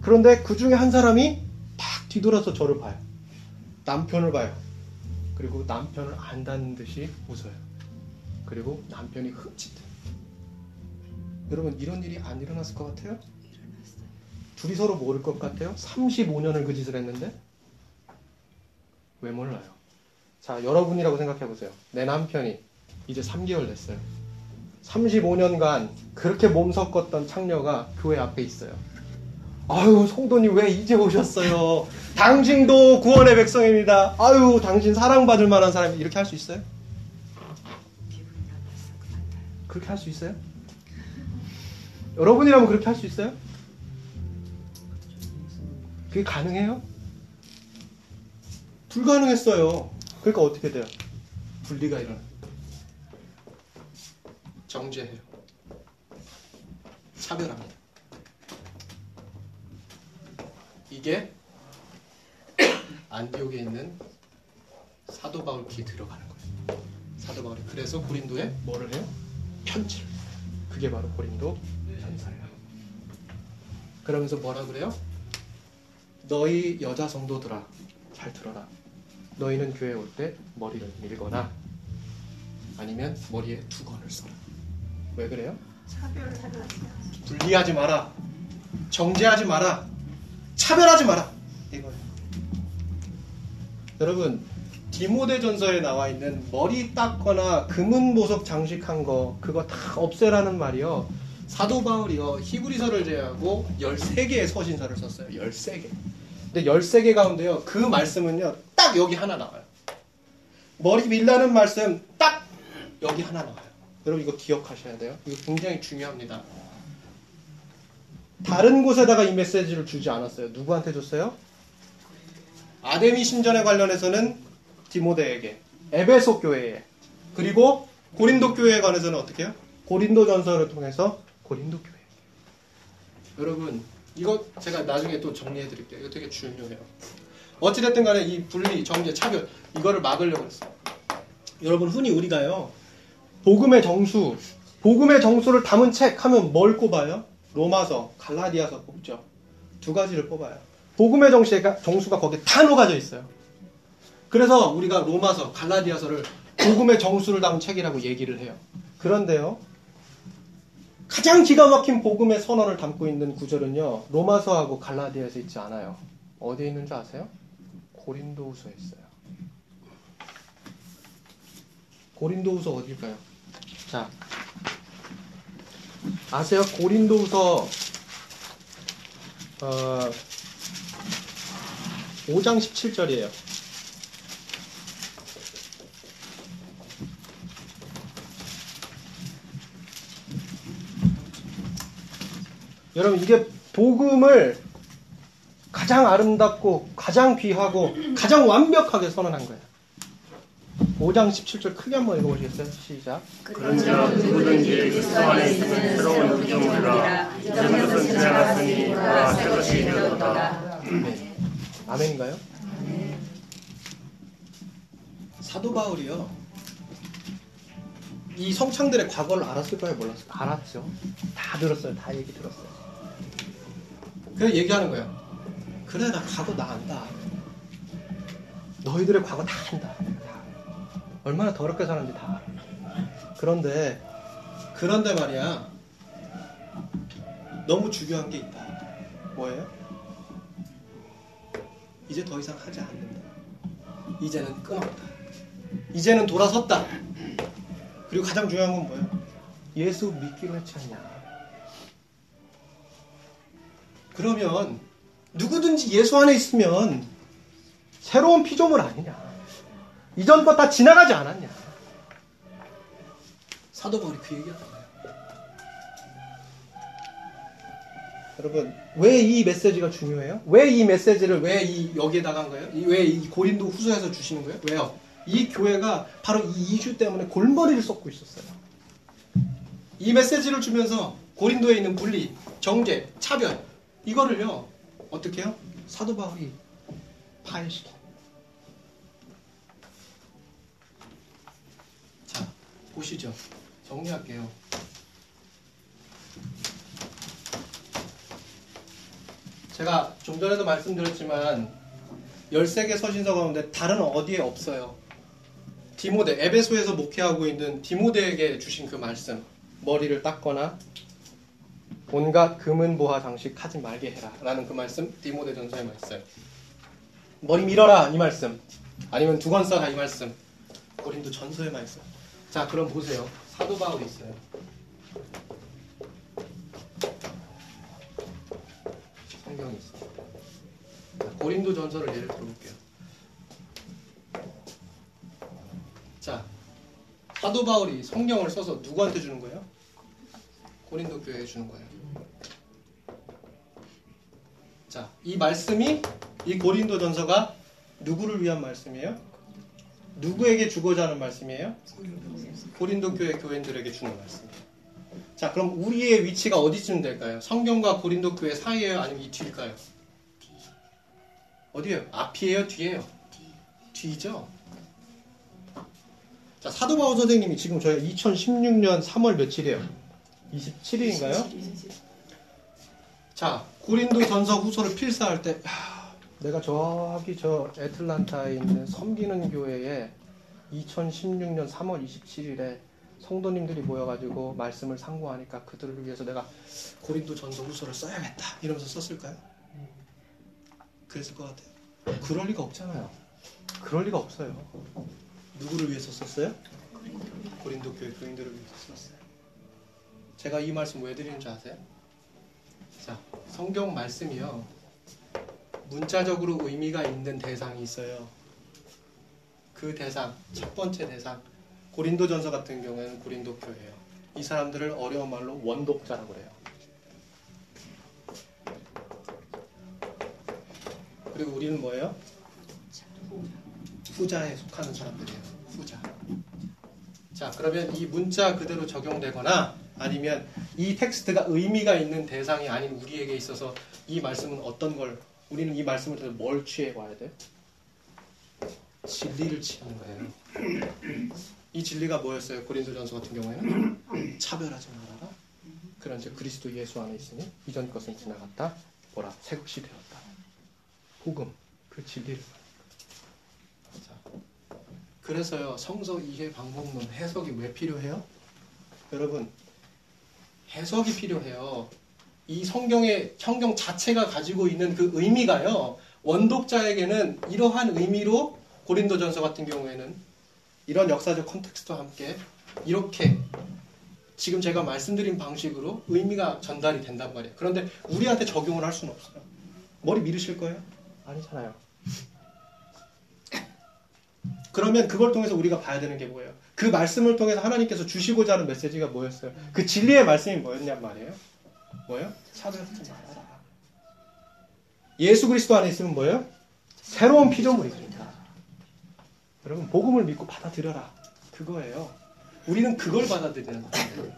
그런데 그 중에 한 사람이 탁 뒤돌아서 저를 봐요. 남편을 봐요. 그리고 남편을 안다는 듯이 웃어요. 그리고 남편이 흠칫. 여러분 이런 일이 안 일어났을 것 같아요? 둘이 서로 모를 것 같아요? 35년을 그 짓을 했는데 왜 몰라요? 자 여러분이라고 생각해 보세요. 내 남편이 이제 3개월 됐어요. 35년간 그렇게 몸 섞었던 창녀가 교회 앞에 있어요. 아유 성도님 왜 이제 오셨어요? 당신도 구원의 백성입니다. 아유 당신 사랑받을 만한 사람이 이렇게 할 수 있어요? 그렇게 할 수 있어요? 여러분이라면 그렇게 할 수 있어요? 그게 가능해요? 불가능했어요. 그러니까 어떻게 돼요? 분리가 일어나. 정죄해요. 차별합니다. 이게 안디옥에 있는 사도 바울 기 들어가는 거예요. 사도 바울이 그래서 고린도에 뭐를 해요? 편지를. 그게 바로 고린도 전서예요. 그러면서 뭐라 그래요? 너희 여자 성도들아 잘 들어라. 너희는 교회 올 때 머리를 밀거나 아니면 머리에 두건을 써라. 왜 그래요? 분리하지 마라. 정죄하지 마라. 차별하지 마라. 이거예요. 여러분 디모데전서에 나와 있는 머리 닦거나 금은 보석 장식한 거 그거 다 없애라는 말이요. 사도 바울이요. 히브리서를 제외하고 13개의 서신서를 썼어요. 13개. 근데 13개 가운데요. 그 말씀은요. 딱 여기 하나 나와요. 머리 밀라는 말씀 딱 여기 하나 나와요. 여러분 이거 기억하셔야 돼요. 이거 굉장히 중요합니다. 다른 곳에다가 이 메시지를 주지 않았어요. 누구한테 줬어요? 아데미 신전에 관련해서는 디모데에게, 에베소 교회에, 그리고 고린도 교회에 관해서는 어떻게 해요? 고린도 전서를 통해서 고린도 교회. 여러분, 이거 제가 나중에 또 정리해 드릴게요. 이거 되게 중요해요. 어찌됐든 간에 이 분리, 정제, 차별, 이거를 막으려고 했어요. 여러분, 흔히 우리가요, 복음의 정수, 복음의 정수를 담은 책 하면 뭘 꼽아요? 로마서, 갈라디아서 뽑죠. 두 가지를 뽑아요. 복음의 정시가, 정수가 거기에 다 녹아져 있어요. 그래서 우리가 로마서, 갈라디아서를 복음의 정수를 담은 책이라고 얘기를 해요. 그런데요, 가장 기가 막힌 복음의 선언을 담고 있는 구절은요, 로마서하고 갈라디아에서 있지 않아요. 어디에 있는 줄 아세요? 고린도후서에 있어요. 고린도후서 어딜까요? 자, 아세요? 고린도후서 어, 5장 17절이에요. 여러분 이게 복음을 가장 아름답고 가장 귀하고 가장 완벽하게 선언한 거예요. 5장 17절 크게 한번 읽어보시겠어요? 시작. 그런즉 누구든지 그리스도 안에 있으면 새로운 구조물이라 이전 것은 지나갔으니 그가 새 것이 되었다. 네. 아멘인가요? 사도 바울이요. 이 성창들의 과거를 알았을까요? 몰랐을까요? 알았죠. 다 들었어요. 다 얘기 들었어요. 그래서 얘기하는 거예요. 그래, 나 과거 나 안다. 너희들의 과거 다 안다. 다. 얼마나 더럽게 사는지 다 알아. 그런데, 그런데 말이야. 너무 중요한 게 있다. 뭐예요? 이제 더 이상 하지 않는다. 이제는 끊었다. 이제는 돌아섰다. 그리고 가장 중요한 건 뭐예요? 예수 믿기로 했지 않냐. 그러면 누구든지 예수 안에 있으면 새로운 피조물 아니냐. 이전 것 다 지나가지 않았냐. 사도 바울이 그 얘기하는 거예요. 여러분 왜 이 메시지가 중요해요? 왜 이 메시지를 왜 이 여기에다가 한 거예요? 왜 이 고린도 후서에서 주시는 거예요? 왜요? 이 교회가 바로 이 이슈 때문에 골머리를 쏟고 있었어요. 이 메시지를 주면서 고린도에 있는 분리, 정죄, 차별 이거를요 어떻게 해요? 사도 바울이 파해시켜. 자 보시죠. 정리할게요. 제가 좀 전에도 말씀드렸지만 13개 서신서 가운데 다른 어디에 없어요. 디모데 에베소에서 목회하고 있는 디모데에게 주신 그 말씀. 머리를 닦거나 온갖 금은 보화 장식 하지 말게 해라. 라는 그 말씀 디모데 전서의 말씀. 머리 밀어라 이 말씀. 아니면 두건 써라 이 말씀. 고린도 전서의 말씀. 자 그럼 보세요. 사도 바울이 있어요. 성경이 있어요. 자, 고린도 전서를 예를 들어볼게요 사도 바울이 성경을 써서 누구한테 주는 거예요? 고린도 교회에 주는 거예요 자, 이 말씀이 이 고린도 전서가 누구를 위한 말씀이에요? 누구에게 주고자 하는 말씀이에요? 고린도 교회 교인들에게 주는 말씀이에요. 자, 그럼 우리의 위치가 어디쯤 될까요? 성경과 고린도 교회 사이에요? 아니면 이 뒤일까요? 어디에요? 앞이에요? 뒤에요? 뒤죠? 자, 사도 바울 선생님이 지금 저희 2016년 3월 며칠이에요? 27일인가요? 자, 고린도 전서 후서를 필사할 때, 야, 내가 저기 저 애틀란타에 있는 섬기는 교회에 2016년 3월 27일에 성도님들이 모여가지고 말씀을 상고하니까 그들을 위해서 내가 고린도 전서 후서를 써야겠다 이러면서 썼을까요? 그랬을 것 같아요. 그럴 리가 없잖아요. 그럴 리가 없어요. 누구를 위해서 썼어요? 고린도 교회 교인들을 위해서 썼어요. 제가 이 말씀 왜 드리는 줄 아세요? 자, 성경 말씀이요. 문자적으로 의미가 있는 대상이 있어요. 그 대상, 첫 번째 대상, 고린도전서 같은 경우에는 고린도 교회예요. 이 사람들을 어려운 말로 원독자라고 그래요. 그리고 우리는 뭐예요? 후자에 속하는 사람들이에요. 후자. 자, 그러면 이 문자 그대로 적용되거나 아니면 이 텍스트가 의미가 있는 대상이 아닌 우리에게 있어서 이 말씀은 어떤 걸 우리는 이 말씀을 통해서 뭘 취해 봐야 돼? 진리를 취하는 거예요. 이 진리가 뭐였어요? 고린도전서 같은 경우에는 차별하지 말아라. 그런 이제 그리스도 예수 안에 있으니 이전 것은 지나갔다. 뭐라 새 것이 되었다. 복음 그 진리를 자, 그래서요 성서 이해 방법론 해석이 왜 필요해요? 여러분 해석이 필요해요. 이 성경의 성경 자체가 가지고 있는 그 의미가요. 원독자에게는 이러한 의미로 고린도전서 같은 경우에는 이런 역사적 컨텍스트와 함께 이렇게 지금 제가 말씀드린 방식으로 의미가 전달이 된단 말이에요. 그런데 우리한테 적용을 할 수는 없어요. 머리 미르실 거예요? 아니잖아요. 그러면 그걸 통해서 우리가 봐야 되는 게 뭐예요? 그 말씀을 통해서 하나님께서 주시고자 하는 메시지가 뭐였어요? 그 진리의 말씀이 뭐였냔 말이에요? 뭐예요? 차별하지 말아라. 예수 그리스도 안에 있으면 뭐예요? 새로운 피조물입니다. 여러분 복음을 믿고 받아들여라. 그거예요. 우리는 그걸 받아들이는 거예요.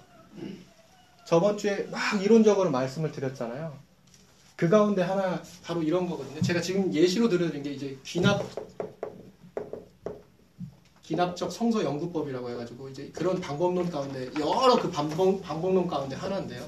저번 주에 막 이론적으로 말씀을 드렸잖아요. 그 가운데 하나 바로 이런 거거든요. 제가 지금 예시로 들어드린 게 이제 귀납 기납적 성서 연구법이라고 해가지고 이제 그런 방법론 가운데 여러 그 방법, 방법론 가운데 하나인데요.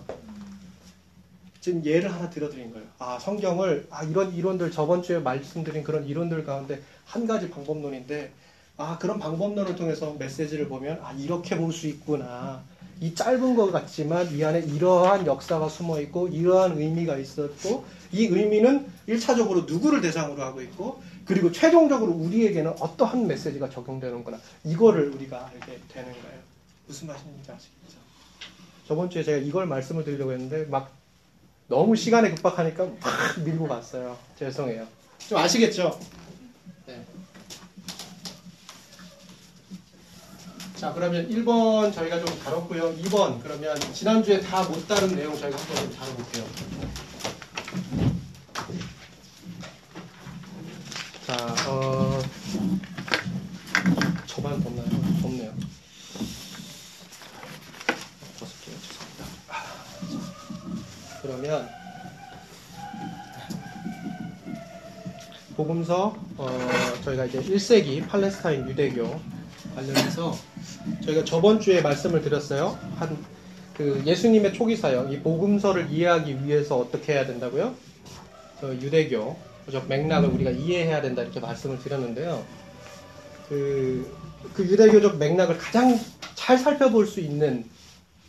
지금 예를 하나 들어드린 거예요. 아 성경을 아 이런 이론들 저번 주에 말씀드린 그런 이론들 가운데 한 가지 방법론인데 아 그런 방법론을 통해서 메시지를 보면 아 이렇게 볼 수 있구나. 이 짧은 것 같지만 이 안에 이러한 역사가 숨어 있고 이러한 의미가 있었고 이 의미는 1차적으로 누구를 대상으로 하고 있고 그리고 최종적으로 우리에게는 어떠한 메시지가 적용되는구나 이거를 우리가 알게 되는 거예요. 무슨 말인지 아시겠죠? 저번 주에 제가 이걸 말씀을 드리려고 했는데 막 너무 시간에 급박하니까 막 밀고 갔어요. 죄송해요. 좀 아시겠죠? 네. 자 그러면 1번 저희가 좀 다뤘고요. 2번 그러면 지난주에 다 못 다룬 내용 저희가 한번 좀 다뤄볼게요. 자, 어, 저만 덥나요? 덥네요. 벗을게요. 죄송합니다. 그러면 복음서 어, 저희가 이제 1세기 팔레스타인 유대교 관련해서 저희가 저번 주에 말씀을 드렸어요. 한 그 예수님의 초기 사역, 이 복음서를 이해하기 위해서 어떻게 해야 된다고요? 어, 유대교 저 맥락을 우리가 이해해야 된다 이렇게 말씀을 드렸는데요. 그 그 유대교적 맥락을 가장 잘 살펴볼 수 있는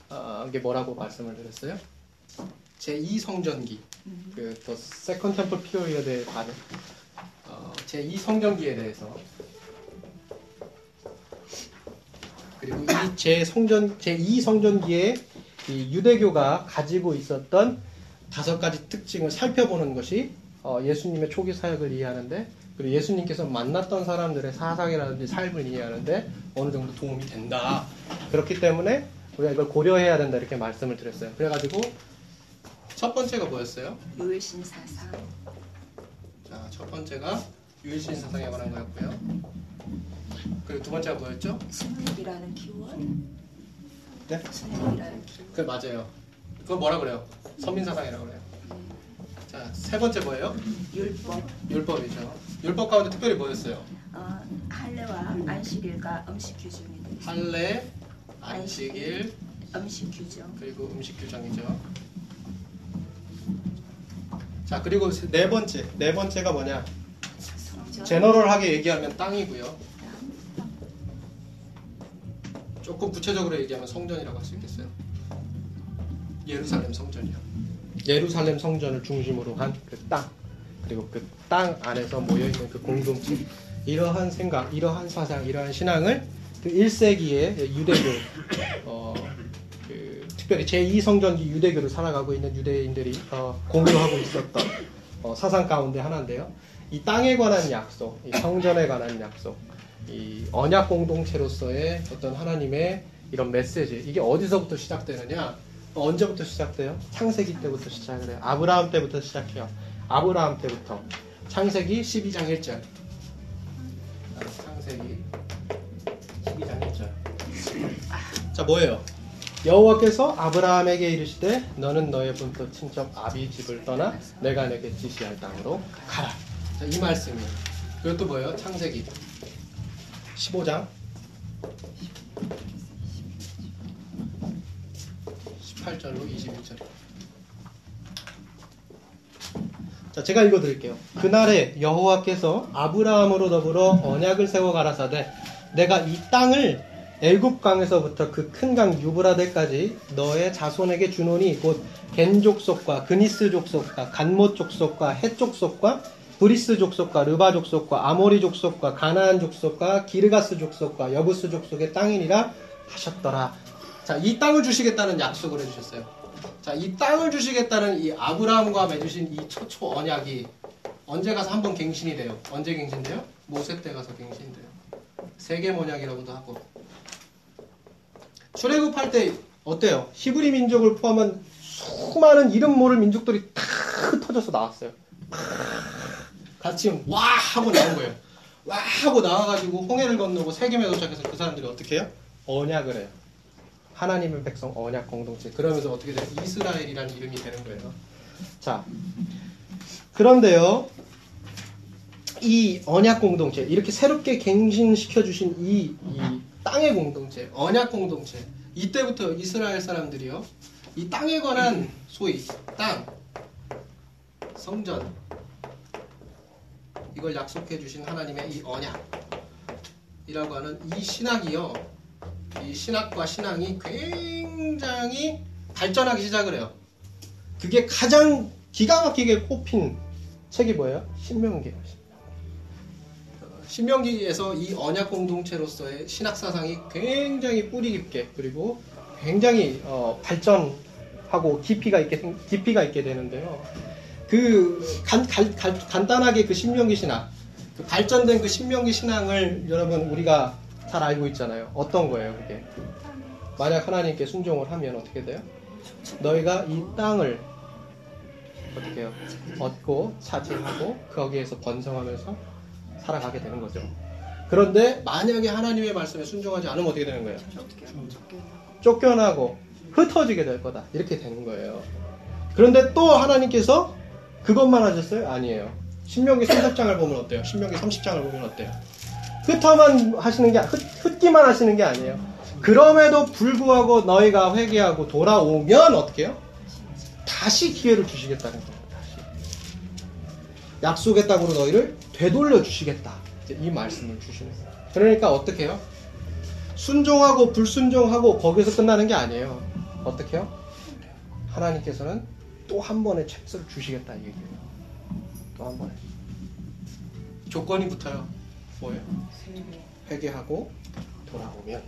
어, 게 뭐라고 말씀을 드렸어요? 제2 성전기, 그 the Second Temple Period에 관한 어, 제2 성전기에 대해서 그리고 이제 성전 제2 성전기에 이 유대교가 가지고 있었던 다섯 가지 특징을 살펴보는 것이 어, 예수님의 초기 사역을 이해하는데 그리고 예수님께서 만났던 사람들의 사상이라든지 삶을 이해하는데 어느 정도 도움이 된다. 그렇기 때문에 우리가 이걸 고려해야 된다 이렇게 말씀을 드렸어요. 그래가지고 첫 번째가 뭐였어요? 유일신 사상. 자, 첫 번째가 유일신 사상에 관한 거였고요. 그리고 두 번째가 뭐였죠? 순익이라는 키워드. 네? 순익이라는 키워드. 그 맞아요. 그거 뭐라 그래요? 선민 사상이라고 그래요. 자, 세 번째 뭐예요? 율법. 율법이죠. 율법 가운데 특별히 뭐였어요? 어, 할례와 안식일과 음식 규정이 돼 있어요. 할례, 안식일, 음식 규정. 그리고 음식 규정이죠. 자, 그리고 세- 네 번째. 네 번째가 뭐냐? 제너럴하게 얘기하면 땅이고요. 조금 구체적으로 얘기하면 성전이라고 할 수 있겠어요. 예루살렘 성전이요. 예루살렘 성전을 중심으로 한 그 땅. 그리고 그 땅 안에서 모여있는 그 공동체. 이러한 생각, 이러한 사상, 이러한 신앙을 그 1세기의 유대교, 어, 그 특별히 제2성전기 유대교를 살아가고 있는 유대인들이 어, 공유하고 있었던 어, 사상 가운데 하나인데요. 이 땅에 관한 약속, 이 성전에 관한 약속, 이 언약 공동체로서의 어떤 하나님의 이런 메시지, 이게 어디서부터 시작되느냐? 어, 언제부터 시작돼요? 창세기 때부터 시작을 해요. 아브라함 때부터 시작해요. 아브라함 때부터. 창세기 12장 1절. 아, 창세기 12장 1절. 자, 뭐예요? 여호와께서 아브라함에게 이르시되 너는 너의 본토 친척 아비 집을 떠나 내가 내게 지시할 땅으로 가라. 자, 이 말씀이에요. 그것도 뭐예요? 창세기 15장 18절로 21절. 자, 제가 읽어 드릴게요. 그날에 여호와께서 아브라함으로 더불어 언약을 세워 가라사대 내가 이 땅을 애굽 강에서부터 그 큰 강 유브라데까지 너의 자손에게 주노니 곧 겐 족 속과 그니스 족속과 간못 족속과 헷 족속과 브리스 족속과 르바 족속과 아모리 족속과 가나안 족속과 기르가스 족속과 여부스 족속의 땅이니라 하셨더라. 자, 이 땅을 주시겠다는 약속을 해주셨어요. 자, 이 땅을 주시겠다는 이 아브라함과 맺으신 이 최초 언약이 언제 가서 한번 갱신이 돼요? 언제 갱신돼요? 모세 때 가서 갱신돼요. 시내 언약이라고도 하고. 출애굽할 때 어때요? 히브리 민족을 포함한 수많은 이름 모를 민족들이 다 흩어져서 나왔어요. 같이 와 하고 나온 거예요. 와 하고 나와가지고 홍해를 건너고 세겜에 도착해서 그 사람들이 어떻게 해요? 언약을 해요. 하나님의 백성 언약 공동체. 그러면서 어떻게 돼요? 이스라엘이라는 이름이 되는 거예요. 자, 그런데요. 이 언약 공동체, 이렇게 새롭게 갱신시켜 주신 이, 이 땅의 공동체, 언약 공동체. 이때부터 이스라엘 사람들이요. 이 땅에 관한 소위 땅, 성전, 이걸 약속해 주신 하나님의 이 언약이라고 하는 이 신학이요. 이 신학과 신앙이 굉장히 발전하기 시작을 해요. 그게 가장 기가 막히게 꼽힌 책이 뭐예요? 신명기예요. 신명기. 신명기에서 이 언약 공동체로서의 신학 사상이 굉장히 뿌리 깊게 그리고 굉장히 어, 발전하고 깊이가 있게 생- 깊이가 있게 되는데요. 그 간, 간, 간, 간단하게 그 신명기 신학, 그 발전된 그 신명기 신앙을 여러분 우리가 잘 알고 있잖아요. 어떤 거예요, 그게? 만약 하나님께 순종을 하면 어떻게 돼요? 너희가 이 땅을 어떻게 해요? 얻고 차지하고 거기에서 번성하면서 살아가게 되는 거죠. 그런데 만약에 하나님의 말씀에 순종하지 않으면 어떻게 되는 거예요? 쫓겨나고 흩어지게 될 거다. 이렇게 되는 거예요. 그런데 또 하나님께서 그것만 하셨어요? 아니에요. 신명기 30장을 보면 어때요? 신명기 30장을 보면 어때요? 흩어만 하시는 게, 흩, 흩기만 하시는 게 아니에요. 그럼에도 불구하고 너희가 회개하고 돌아오면 어떻게 해요? 다시 기회를 주시겠다는 거예요. 다시. 약속의 땅으로 너희를 되돌려 주시겠다. 이 말씀을 주시는 거예요. 그러니까 어떻게 해요? 순종하고 불순종하고 거기서 끝나는 게 아니에요. 어떻게요? 하나님께서는 또 한 번의 찬스를 주시겠다 이 얘기예요. 또 한 번에. 조건이 붙어요. 뭐예요? 회개하고 돌아오면.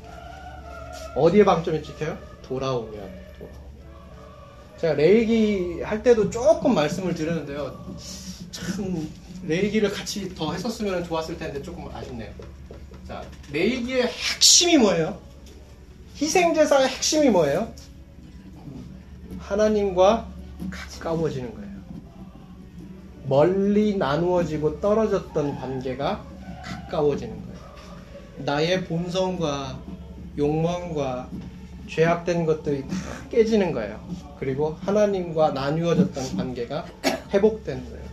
어디에 방점이 찍혀요? 돌아오면. 제가 레이기 할 때도 조금 말씀을 드렸는데요. 참 레이기를 같이 더 했었으면 좋았을 텐데 조금 아쉽네요. 자, 레이기의 핵심이 뭐예요? 희생제사의 핵심이 뭐예요? 하나님과 가까워지는 거예요. 멀리 나누어지고 떨어졌던 관계가 가까워지는 거예요. 나의 본성과 욕망과 죄악된 것들이 다 깨지는 거예요. 그리고 하나님과 나누어졌던 관계가 회복되는 거예요.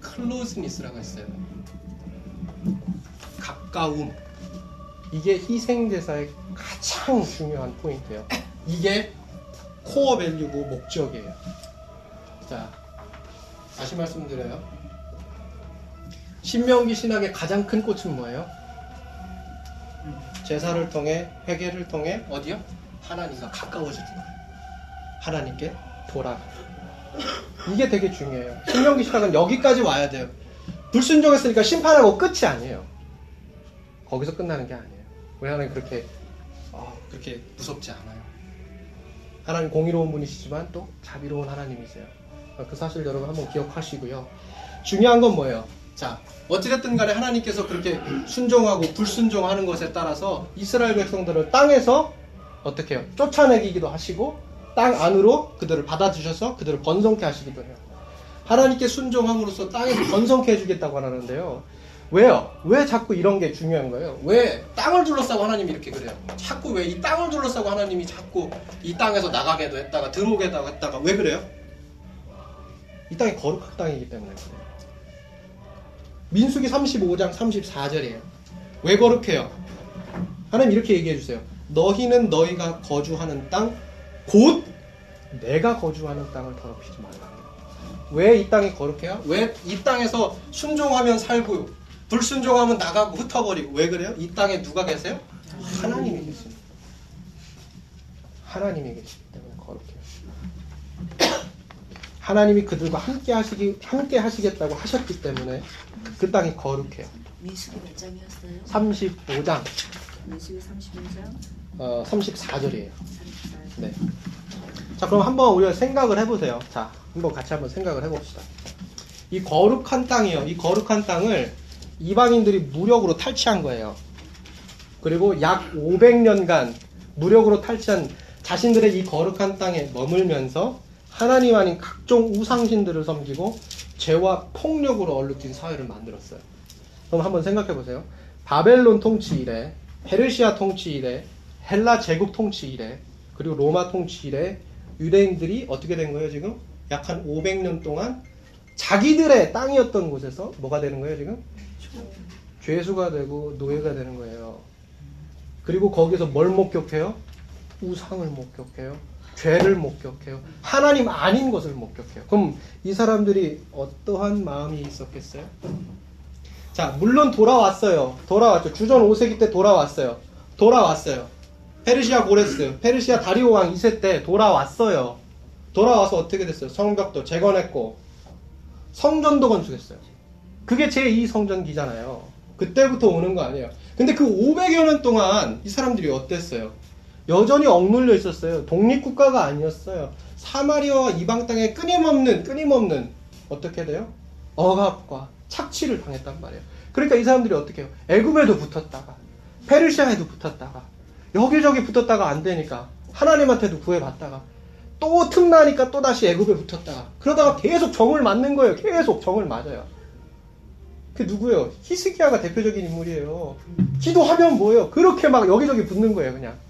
클로즈니스라고 했어요. 가까움. 이게 희생제사의 가장 중요한 포인트예요. 이게 코어 밸류고 목적이에요. 자, 다시 말씀드려요. 신명기 신학의 가장 큰 꽃은 뭐예요? 제사를 통해 회개를 통해 어디요? 하나님과 가까워지는 거예요. 하나님께 돌아가. 이게 되게 중요해요. 신명기 신학은 여기까지 와야 돼요. 불순종했으니까 심판하고 끝이 아니에요. 거기서 끝나는 게 아니에요. 우리 하나님 그렇게 아, 그렇게 무섭지 않아요. 하나님 공의로운 분이시지만 또 자비로운 하나님이세요. 그 사실 여러분 한번 기억하시고요. 중요한 건 뭐예요? 자, 어찌됐든 간에 하나님께서 그렇게 순종하고 불순종하는 것에 따라서 이스라엘 백성들을 땅에서 어떻게 해요? 쫓아내기도 하시고 땅 안으로 그들을 받아주셔서 그들을 번성케 하시기도 해요. 하나님께 순종함으로써 땅에서 번성케 해주겠다고 하는데요. 왜요? 왜 자꾸 이런 게 중요한 거예요? 왜 땅을 둘러싸고 하나님이 이렇게 그래요? 자꾸 왜 이 땅을 둘러싸고 하나님이 자꾸 이 땅에서 나가게도 했다가 들어오게도 했다가 왜 그래요? 이 땅이 거룩한 땅이기 때문에 그래요. 민수기 35장 34절이에요. 왜 거룩해요? 하나님 이렇게 얘기해 주세요. 너희는 너희가 거주하는 땅, 곧 내가 거주하는 땅을 더럽히지 말라. 왜 이 땅이 거룩해요? 왜 이 땅에서 순종하면 살고 불순종하면 나가고 흩어버리고 왜 그래요? 이 땅에 누가 계세요? 하나님이 계십니다. 하나님이 계시기 때문에 거룩해요. 하나님이 그들과 함께 하시기 함께 하시겠다고 하셨기 때문에 그 땅이 거룩해요. 민수기 몇 장이었어요? 35장 민수기 35장 어, 34절이에요. 34장. 네. 자, 그럼 한번 우리가 생각을 해보세요. 자, 한번 같이 한번 생각을 해봅시다. 이 거룩한 땅이요. 이 거룩한 땅을 이방인들이 무력으로 탈취한 거예요. 그리고 약 500년간 무력으로 탈취한 자신들의 이 거룩한 땅에 머물면서 하나님 아닌 각종 우상신들을 섬기고 죄와 폭력으로 얼룩진 사회를 만들었어요. 그럼 한번 생각해 보세요. 바벨론 통치 이래, 페르시아 통치 이래, 헬라 제국 통치 이래, 그리고 로마 통치 이래 유대인들이 어떻게 된 거예요, 지금? 약 한 500년 동안 자기들의 땅이었던 곳에서 뭐가 되는 거예요, 지금? 죄수가 되고 노예가 되는 거예요. 그리고 거기서 뭘 목격해요? 우상을 목격해요. 죄를 목격해요. 하나님 아닌 것을 목격해요. 그럼 이 사람들이 어떠한 마음이 있었겠어요? 자, 물론 돌아왔어요. 돌아왔죠. 주전 5세기 때 돌아왔어요. 돌아왔어요. 페르시아 고레스, 페르시아 다리오 왕 2세 때 돌아왔어요. 돌아와서 어떻게 됐어요? 성벽도 재건했고, 성전도 건축했어요. 그게 제2 성전기잖아요. 그때부터 오는 거 아니에요. 근데 그 500여 년 동안 이 사람들이 어땠어요? 여전히 억눌려 있었어요. 독립국가가 아니었어요. 사마리아와 이방 땅에 끊임없는, 끊임없는, 어떻게 돼요? 억압과 착취를 당했단 말이에요. 그러니까 이 사람들이 어떻게 해요? 애굽에도 붙었다가, 페르시아에도 붙었다가, 여기저기 붙었다가 안 되니까, 하나님한테도 구해봤다가, 또 틈나니까 또 다시 애굽에 붙었다가, 그러다가 계속 정을 맞는 거예요. 계속 정을 맞아요. 그 누구예요? 히스기야가 대표적인 인물이에요. 기도하면 뭐예요? 그렇게 막 여기저기 붙는 거예요, 그냥.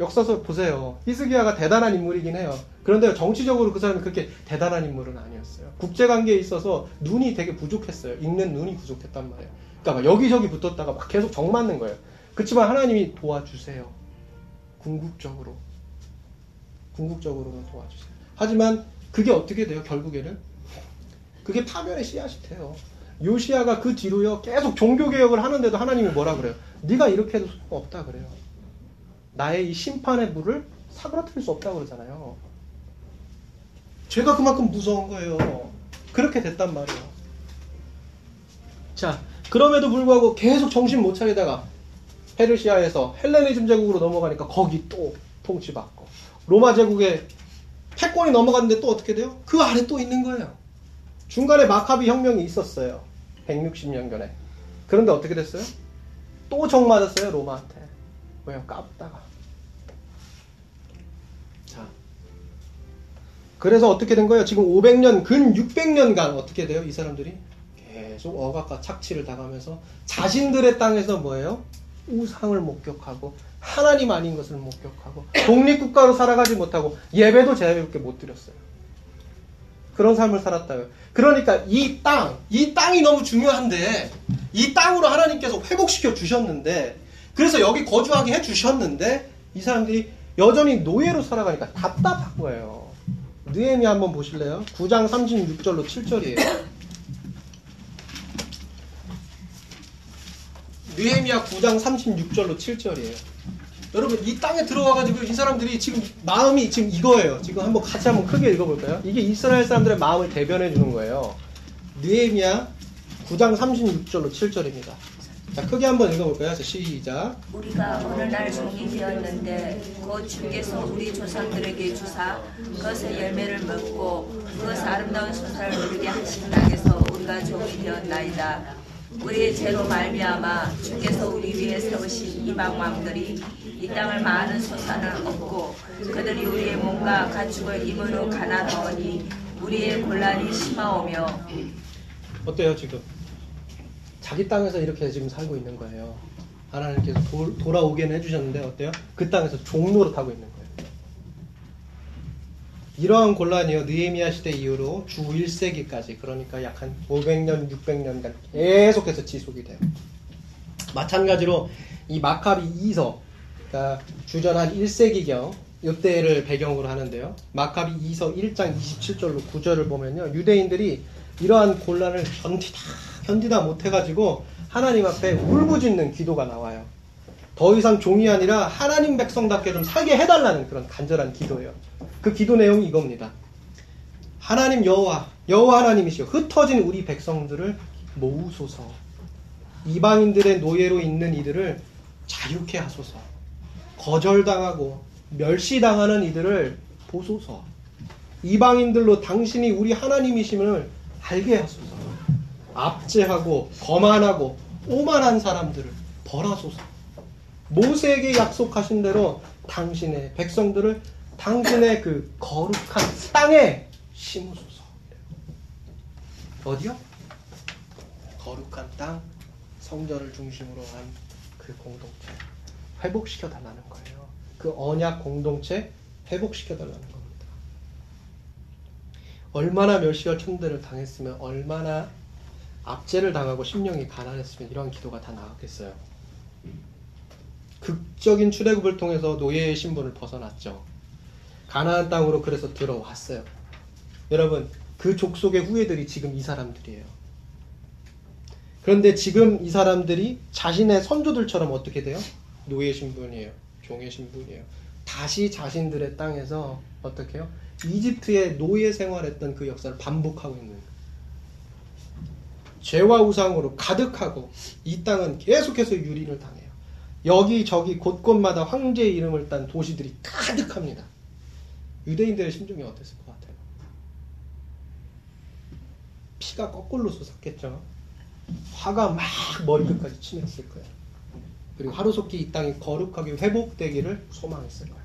역사서 보세요. 히스기야가 대단한 인물이긴 해요. 그런데 정치적으로 그 사람이 그렇게 대단한 인물은 아니었어요. 국제관계에 있어서 눈이 되게 부족했어요. 읽는 눈이 부족했단 말이에요. 그러니까 막 여기저기 붙었다가 막 계속 정 맞는 거예요. 그렇지만 하나님이 도와주세요. 궁극적으로. 궁극적으로는 도와주세요. 하지만 그게 어떻게 돼요? 결국에는 그게 파멸의 씨앗이 돼요. 요시아가 그 뒤로요 계속 종교 개혁을 하는데도 하나님이 뭐라 그래요? 네가 이렇게 해도 소용 없다 그래요. 나의 이 심판의 불을 사그라뜨릴 수 없다 그러잖아요. 죄가 그만큼 무서운 거예요. 그렇게 됐단 말이에요. 자, 그럼에도 불구하고 계속 정신 못 차리다가 페르시아에서 헬레니즘 제국으로 넘어가니까 거기 또 통치받고 로마 제국에 패권이 넘어갔는데 또 어떻게 돼요? 그 아래 또 있는 거예요. 중간에 마카비 혁명이 있었어요. 160년경에. 그런데 어떻게 됐어요? 또 정 맞았어요, 로마한테. 왜요? 까불다가. 그래서 어떻게 된 거예요? 지금 500년, 근 600년간 어떻게 돼요? 이 사람들이? 계속 억압과 착취를 당하면서 자신들의 땅에서 뭐예요? 우상을 목격하고 하나님 아닌 것을 목격하고 독립국가로 살아가지 못하고 예배도 자유롭게 못 드렸어요. 그런 삶을 살았다고요. 그러니까 이 땅, 이 땅이 너무 중요한데 이 땅으로 하나님께서 회복시켜 주셨는데 그래서 여기 거주하게 해 주셨는데 이 사람들이 여전히 노예로 살아가니까 답답한 거예요. 느헤미 한번 보실래요? 9장 36절로 7절이에요. 느헤미야 9장 36절로 7절이에요. 여러분 이 땅에 들어와가지고 이 사람들이 지금 마음이 지금 이거예요. 지금 한번 같이 한번 크게 읽어볼까요? 이게 이스라엘 사람들의 마음을 대변해 주는 거예요. 느헤미야 9장 36절로 7절입니다. 자 크게 한번 읽어볼까요? 자 시작. 우리가 어느 날 종이 되었는데 곧 주께서 우리 조상들에게 주사 그것의 열매를 먹고 그것의 아름다운 소사를 누리게 하신 땅에서 우리가 종이 되었나이다. 우리의 죄로 말미암아 주께서 우리 위에 세우신 이방 왕들이 이 땅을 많은 소산을 얻고 그들이 우리의 몸과 가축을 입으로 가난하오니 우리의 곤란이 심하오며 어때요 지금? 자기 땅에서 이렇게 지금 살고 있는 거예요. 하나님께서 도, 돌아오게는 해주셨는데 어때요? 그 땅에서 종로로 타고 있는 거예요. 이러한 곤란이요 느헤미야 시대 이후로 주 1세기까지 그러니까 약 한 500년, 600년간 계속해서 지속이 돼요. 마찬가지로 이 마카비 2서 그러니까 주전 한 1세기경 이때를 배경으로 하는데요. 마카비 2서 1장 27절로 9절을 보면요. 유대인들이 이러한 곤란을 견디다 견디다 못해가지고 하나님 앞에 울부짖는 기도가 나와요. 더 이상 종이 아니라 하나님 백성답게 좀 살게 해달라는 그런 간절한 기도예요. 그 기도 내용이 이겁니다. 하나님 여호와 여호와 하나님이시여 흩어진 우리 백성들을 모으소서. 이방인들의 노예로 있는 이들을 자유케 하소서. 거절당하고 멸시당하는 이들을 보소서. 이방인들로 당신이 우리 하나님이심을 알게 하소서. 압제하고 거만하고 오만한 사람들을 벌하소서. 모세에게 약속하신 대로 당신의 백성들을 당신의 그 거룩한 땅에 심으소서. 어디요? 거룩한 땅, 성전을 중심으로 한 그 공동체 회복시켜 달라는 거예요. 그 언약 공동체 회복시켜 달라는 겁니다. 얼마나 멸시와 천대를 당했으면 얼마나 압제를 당하고 심령이 가난했으면 이런 기도가 다 나왔겠어요. 극적인 출애굽을 통해서 노예의 신분을 벗어났죠. 가나안 땅으로 그래서 들어왔어요. 여러분, 그 족속의 후예들이 지금 이 사람들이에요. 그런데 지금 이 사람들이 자신의 선조들처럼 어떻게 돼요? 노예 신분이에요. 종의 신분이에요. 다시 자신들의 땅에서 어떻게 해요? 이집트의 노예 생활했던 그 역사를 반복하고 있는. 죄와 우상으로 가득하고 이 땅은 계속해서 유린을 당해요. 여기저기 곳곳마다 황제의 이름을 딴 도시들이 가득합니다. 유대인들의 심정이 어땠을 것 같아요? 피가 거꾸로 솟았겠죠. 화가 막 머리끝까지 치밀었을 거예요. 그리고 하루속히 이 땅이 거룩하게 회복되기를 소망했을 거예요.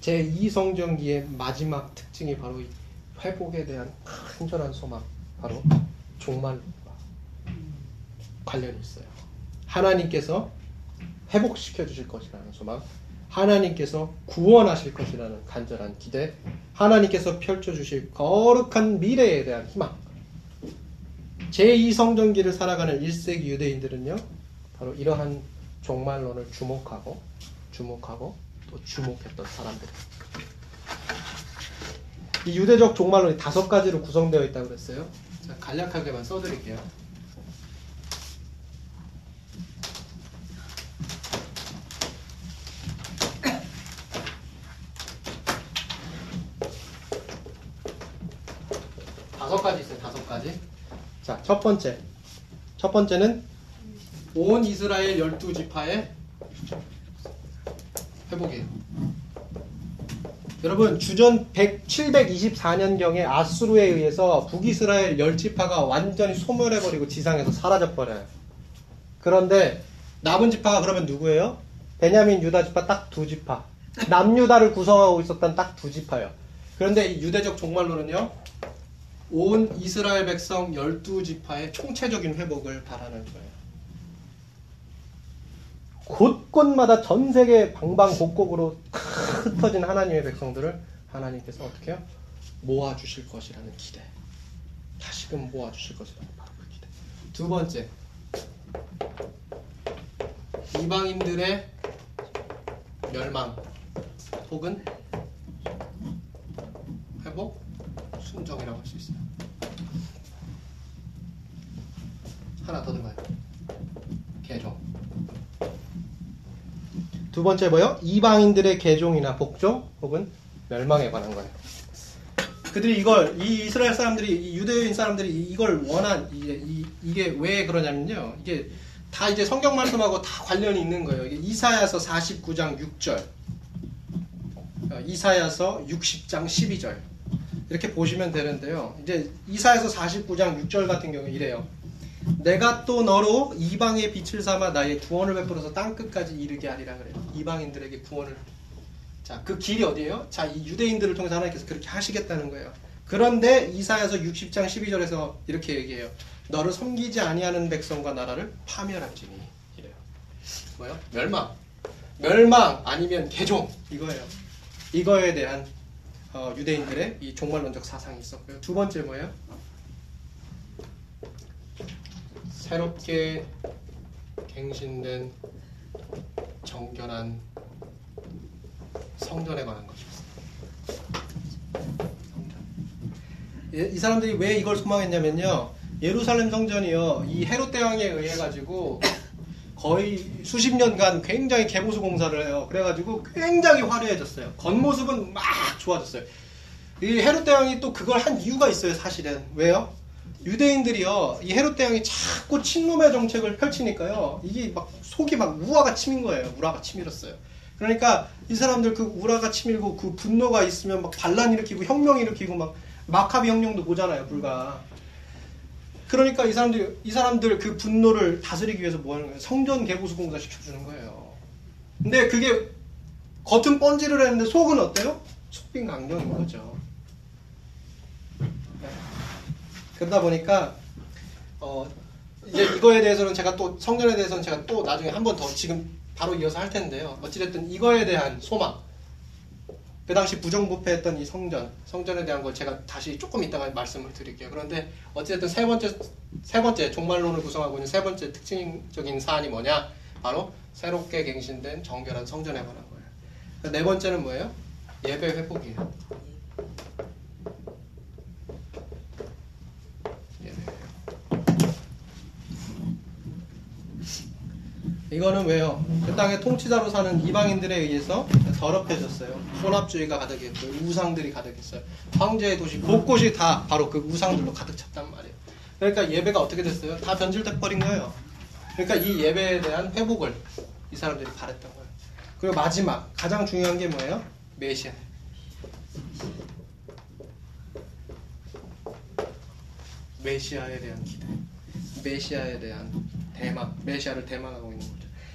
제 2성전기의 마지막 특징이 바로 이 회복에 대한 간절한 소망, 바로 종말과 관련이 있어요. 하나님께서 회복시켜 주실 것이라는 소망, 하나님께서 구원하실 것이라는 간절한 기대, 하나님께서 펼쳐 주실 거룩한 미래에 대한 희망. 제2성전기를 살아가는 1세기 유대인들은요, 바로 이러한 종말론을 주목하고, 주목하고, 또 주목했던 사람들이에요. 이 유대적 종말론이 다섯 가지로 구성되어 있다고 그랬어요. 자, 간략하게만 써드릴게요. <coughs> 다섯 가지 있어요. 다섯 가지. 자, 첫 번째. 첫 번째는 온 이스라엘 12지파의 회복이에요. 여러분 주전 100, 724년경에 아수르에 의해서 북이스라엘 열지파가 완전히 소멸해버리고 지상에서 사라져버려요. 그런데 남은 지파가 그러면 누구예요? 베냐민 유다 지파 딱 두 지파. 남유다를 구성하고 있었던 딱 두 지파예요. 그런데 이 유대적 종말론은요. 온 이스라엘 백성 12지파의 총체적인 회복을 바라는 거예요. 곳곳마다 전 세계 방방곡곡으로 흩어진 하나님의 백성들을 하나님께서 어떻게 해요? 모아주실 것이라는 기대. 다시금 모아주실 것이라는 바로 그 기대. 두 번째. 이방인들의 멸망 혹은 회복, 순정이라고 할 수 있어요. 하나 더 들어가요. 개종. 두 번째 뭐요? 이방인들의 개종이나 복종 혹은 멸망에 관한 거예요. 그들이 이걸 이 이스라엘 사람들이 이 유대인 사람들이 이걸 원한 이, 이 게 왜 그러냐면요. 이게 다 이제 성경 말씀하고 다 관련이 있는 거예요. 이게 이사야서 49장 6절, 어, 이사야서 60장 12절 이렇게 보시면 되는데요. 이제 이사야서 49장 6절 같은 경우 이래요. 내가 또 너로 이방의 빛을 삼아 나의 구원을 베풀어서 땅 끝까지 이르게 하리라 그래요. 이방인들에게 구원을. 자, 그 길이 어디예요? 자, 이 유대인들을 통해서 하나님께서 그렇게 하시겠다는 거예요. 그런데 이사야서 60장 12절에서 이렇게 얘기해요. 너를 섬기지 아니하는 백성과 나라를 파멸할지니 이래요. 뭐요? 멸망. 멸망 아니면 개종 이거예요. 이거에 대한 어, 유대인들의 이 종말론적 사상이 있었고요. 두 번째 뭐예요? 새롭게 갱신된 정결한 성전에 관한 것이었습니다. 예, 이 사람들이 왜 이걸 소망했냐면요. 예루살렘 성전이요. 이 헤롯 대왕에 의해 가지고 거의 수십 년간 굉장히 개보수 공사를 해요. 그래가지고 굉장히 화려해졌어요. 겉모습은 막 좋아졌어요. 이 헤롯 대왕이 또 그걸 한 이유가 있어요, 사실은. 왜요? 유대인들이요, 이 헤롯 대왕이 자꾸 친놈의 정책을 펼치니까요, 이게 막 속이 막 우화가 치민 거예요. 우라가 치밀었어요. 그러니까 이 사람들 그 우라가 치밀고 그 분노가 있으면 막 반란 일으키고 혁명 일으키고 막 마카비 혁명도 보잖아요, 불과. 그러니까 이 사람들 이 사람들 그 분노를 다스리기 위해서 뭐 하는 거예요? 성전 개보수 공사 시켜주는 거예요. 근데 그게 겉은 번지를 했는데 속은 어때요? 속빈 강경인 거죠. 네. 그러다 보니까 어 이제 이거에 대해서는 제가 또 성전에 대해서는 제가 또 나중에 한 번 더 지금 바로 이어서 할 텐데요. 어찌됐든 이거에 대한 소망. 그 당시 부정부패했던 이 성전, 성전에 대한 걸 제가 다시 조금 이따가 말씀을 드릴게요. 그런데 어찌됐든 세 번째, 세 번째 종말론을 구성하고 있는 세 번째 특징적인 사안이 뭐냐? 바로 새롭게 갱신된 정결한 성전에 관한 거예요. 네 번째는 뭐예요? 예배 회복이에요. 예배. 이거는 왜요? 그 땅의 통치자로 사는 이방인들에 의해서 더럽혀졌어요. 혼합주의가 가득했고 우상들이 가득했어요. 황제의 도시 곳곳이 다 바로 그 우상들로 가득 찼단 말이에요. 그러니까 예배가 어떻게 됐어요? 다 변질돼 버린 거예요. 그러니까 이 예배에 대한 회복을 이 사람들이 바랬던 거예요. 그리고 마지막 가장 중요한 게 뭐예요? 메시아. 메시아에 대한 기대. 메시아에 대한 대망, 메시아를 대망하고 있는.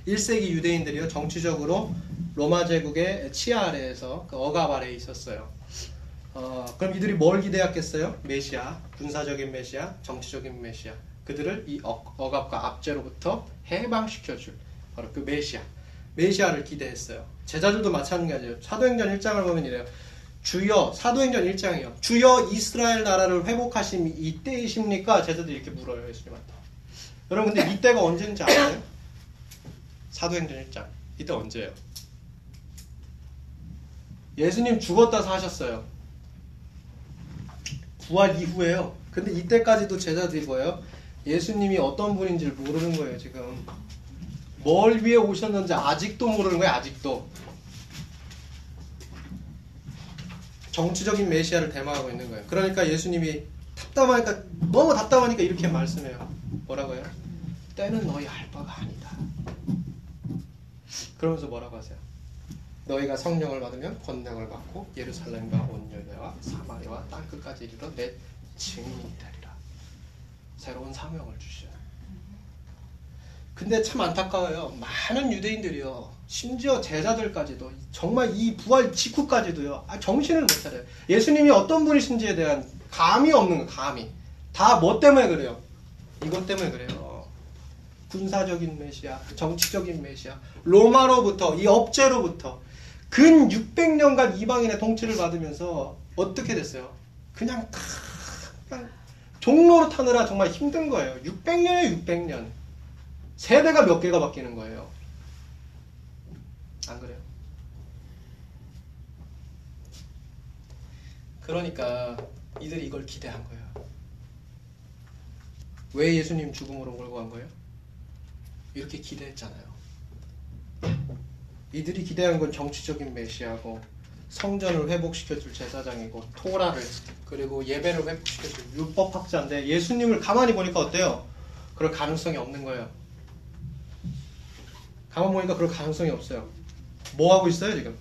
1세기 유대인들이요, 정치적으로 로마 제국의 치아 아래에서 그 억압 아래에 있었어요. 어, 그럼 이들이 뭘 기대했겠어요? 메시아, 군사적인 메시아, 정치적인 메시아. 그들을 이 억, 억압과 압제로부터 해방시켜줄 바로 그 메시아. 메시아를 기대했어요. 제자들도 마찬가지예요. 사도행전 1장을 보면 이래요. 주여, 사도행전 1장이요. 주여 이스라엘 나라를 회복하심이 이때이십니까? 제자들이 이렇게 물어요, 예수님한테. 여러분, 근데 이때가 언제인지 아세요? 사도행전 1장. 이때 언제예요? 예수님 죽었다 사셨어요. 부활 이후에요. 근데 이때까지도 제자들이 뭐예요? 예수님이 어떤 분인지를 모르는 거예요, 지금. 뭘 위해 오셨는지 아직도 모르는 거예요, 아직도. 정치적인 메시아를 대마하고 있는 거예요. 그러니까 예수님이 답답하니까, 너무 답답하니까 이렇게 말씀해요. 뭐라고요? 때는 너희 알 바가 아니다. 그러면서 뭐라고 하세요? 너희가 성령을 받으면 권능을 받고 예루살렘과 온 유대와 사마리아와 땅 끝까지 이르러 내 증인이 되리라. 새로운 사명을 주셔요. 근데 참 안타까워요. 많은 유대인들이요. 심지어 제자들까지도 정말 이 부활 직후까지도요. 아, 정신을 못 차려요. 예수님이 어떤 분이신지에 대한 감이 없는 거예요. 감이. 다 뭐 때문에 그래요? 이것 때문에 그래요. 군사적인 메시아, 정치적인 메시아, 로마로부터 이 업제로부터 근 600년간 이방인의 통치를 받으면서 어떻게 됐어요? 그냥 다 그냥 종로로 타느라 정말 힘든 거예요. 600년에 600년. 세대가 몇 개가 바뀌는 거예요. 안 그래요? 그러니까 이들이 이걸 기대한 거예요. 왜 예수님 죽음으로 몰고 간 거예요? 이렇게 기대했잖아요. 이들이 기대한 건 정치적인 메시아고 성전을 회복시켜줄 제사장이고 토라를 그리고 예배를 회복시켜줄 율법학자인데 예수님을 가만히 보니까 어때요? 그럴 가능성이 없는 거예요. 가만 보니까 그럴 가능성이 없어요. 뭐 하고 있어요 지금?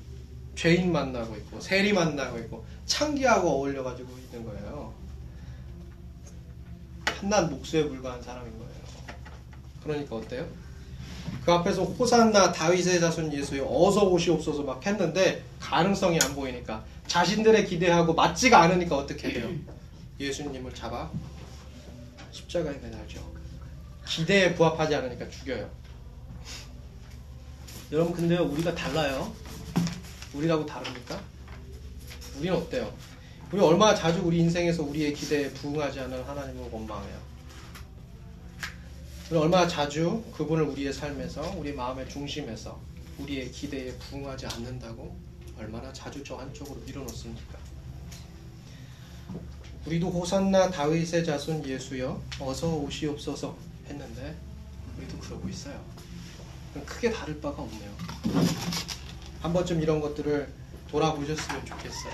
죄인 만나고 있고 세리 만나고 있고 창기하고 어울려가지고 있는 거예요. 한낱 목수에 불과한 사람인 거예요. 그러니까 어때요? 그 앞에서 호산나 다윗의 자손 예수여 어서 오시옵소서 막 했는데 가능성이 안 보이니까 자신들의 기대하고 맞지가 않으니까 어떻게 해요? <clears throat> 예수님을 잡아 십자가에 매달죠. 기대에 부합하지 않으니까 죽여요. <clears throat> 여러분 근데요 우리가 달라요. 우리라고 다릅니까? 우리는 어때요? 우리 얼마나 자주 우리 인생에서 우리의 기대에 부응하지 않은 하나님을 원망해요. 우리 얼마나 자주 그분을 우리의 삶에서 우리 마음의 중심에서 우리의 기대에 부응하지 않는다고 얼마나 자주 저 한쪽으로 밀어놓습니까? 우리도 호산나 다윗의 자손 예수여 어서 오시옵소서 했는데 우리도 그러고 있어요. 크게 다를 바가 없네요. 한 번쯤 이런 것들을 돌아보셨으면 좋겠어요.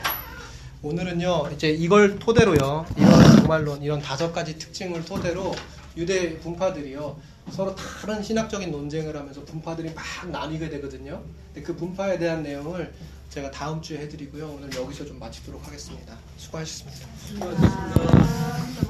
오늘은요, 이제 이걸 토대로요, 이런 정말론, 이런 다섯 가지 특징을 토대로 유대 분파들이요, 서로 다른 신학적인 논쟁을 하면서 분파들이 막 나뉘게 되거든요. 근데 그 분파에 대한 내용을 제가 다음 주에 해드리고요. 오늘 여기서 좀 마치도록 하겠습니다. 수고하셨습니다. 수고하셨습니다.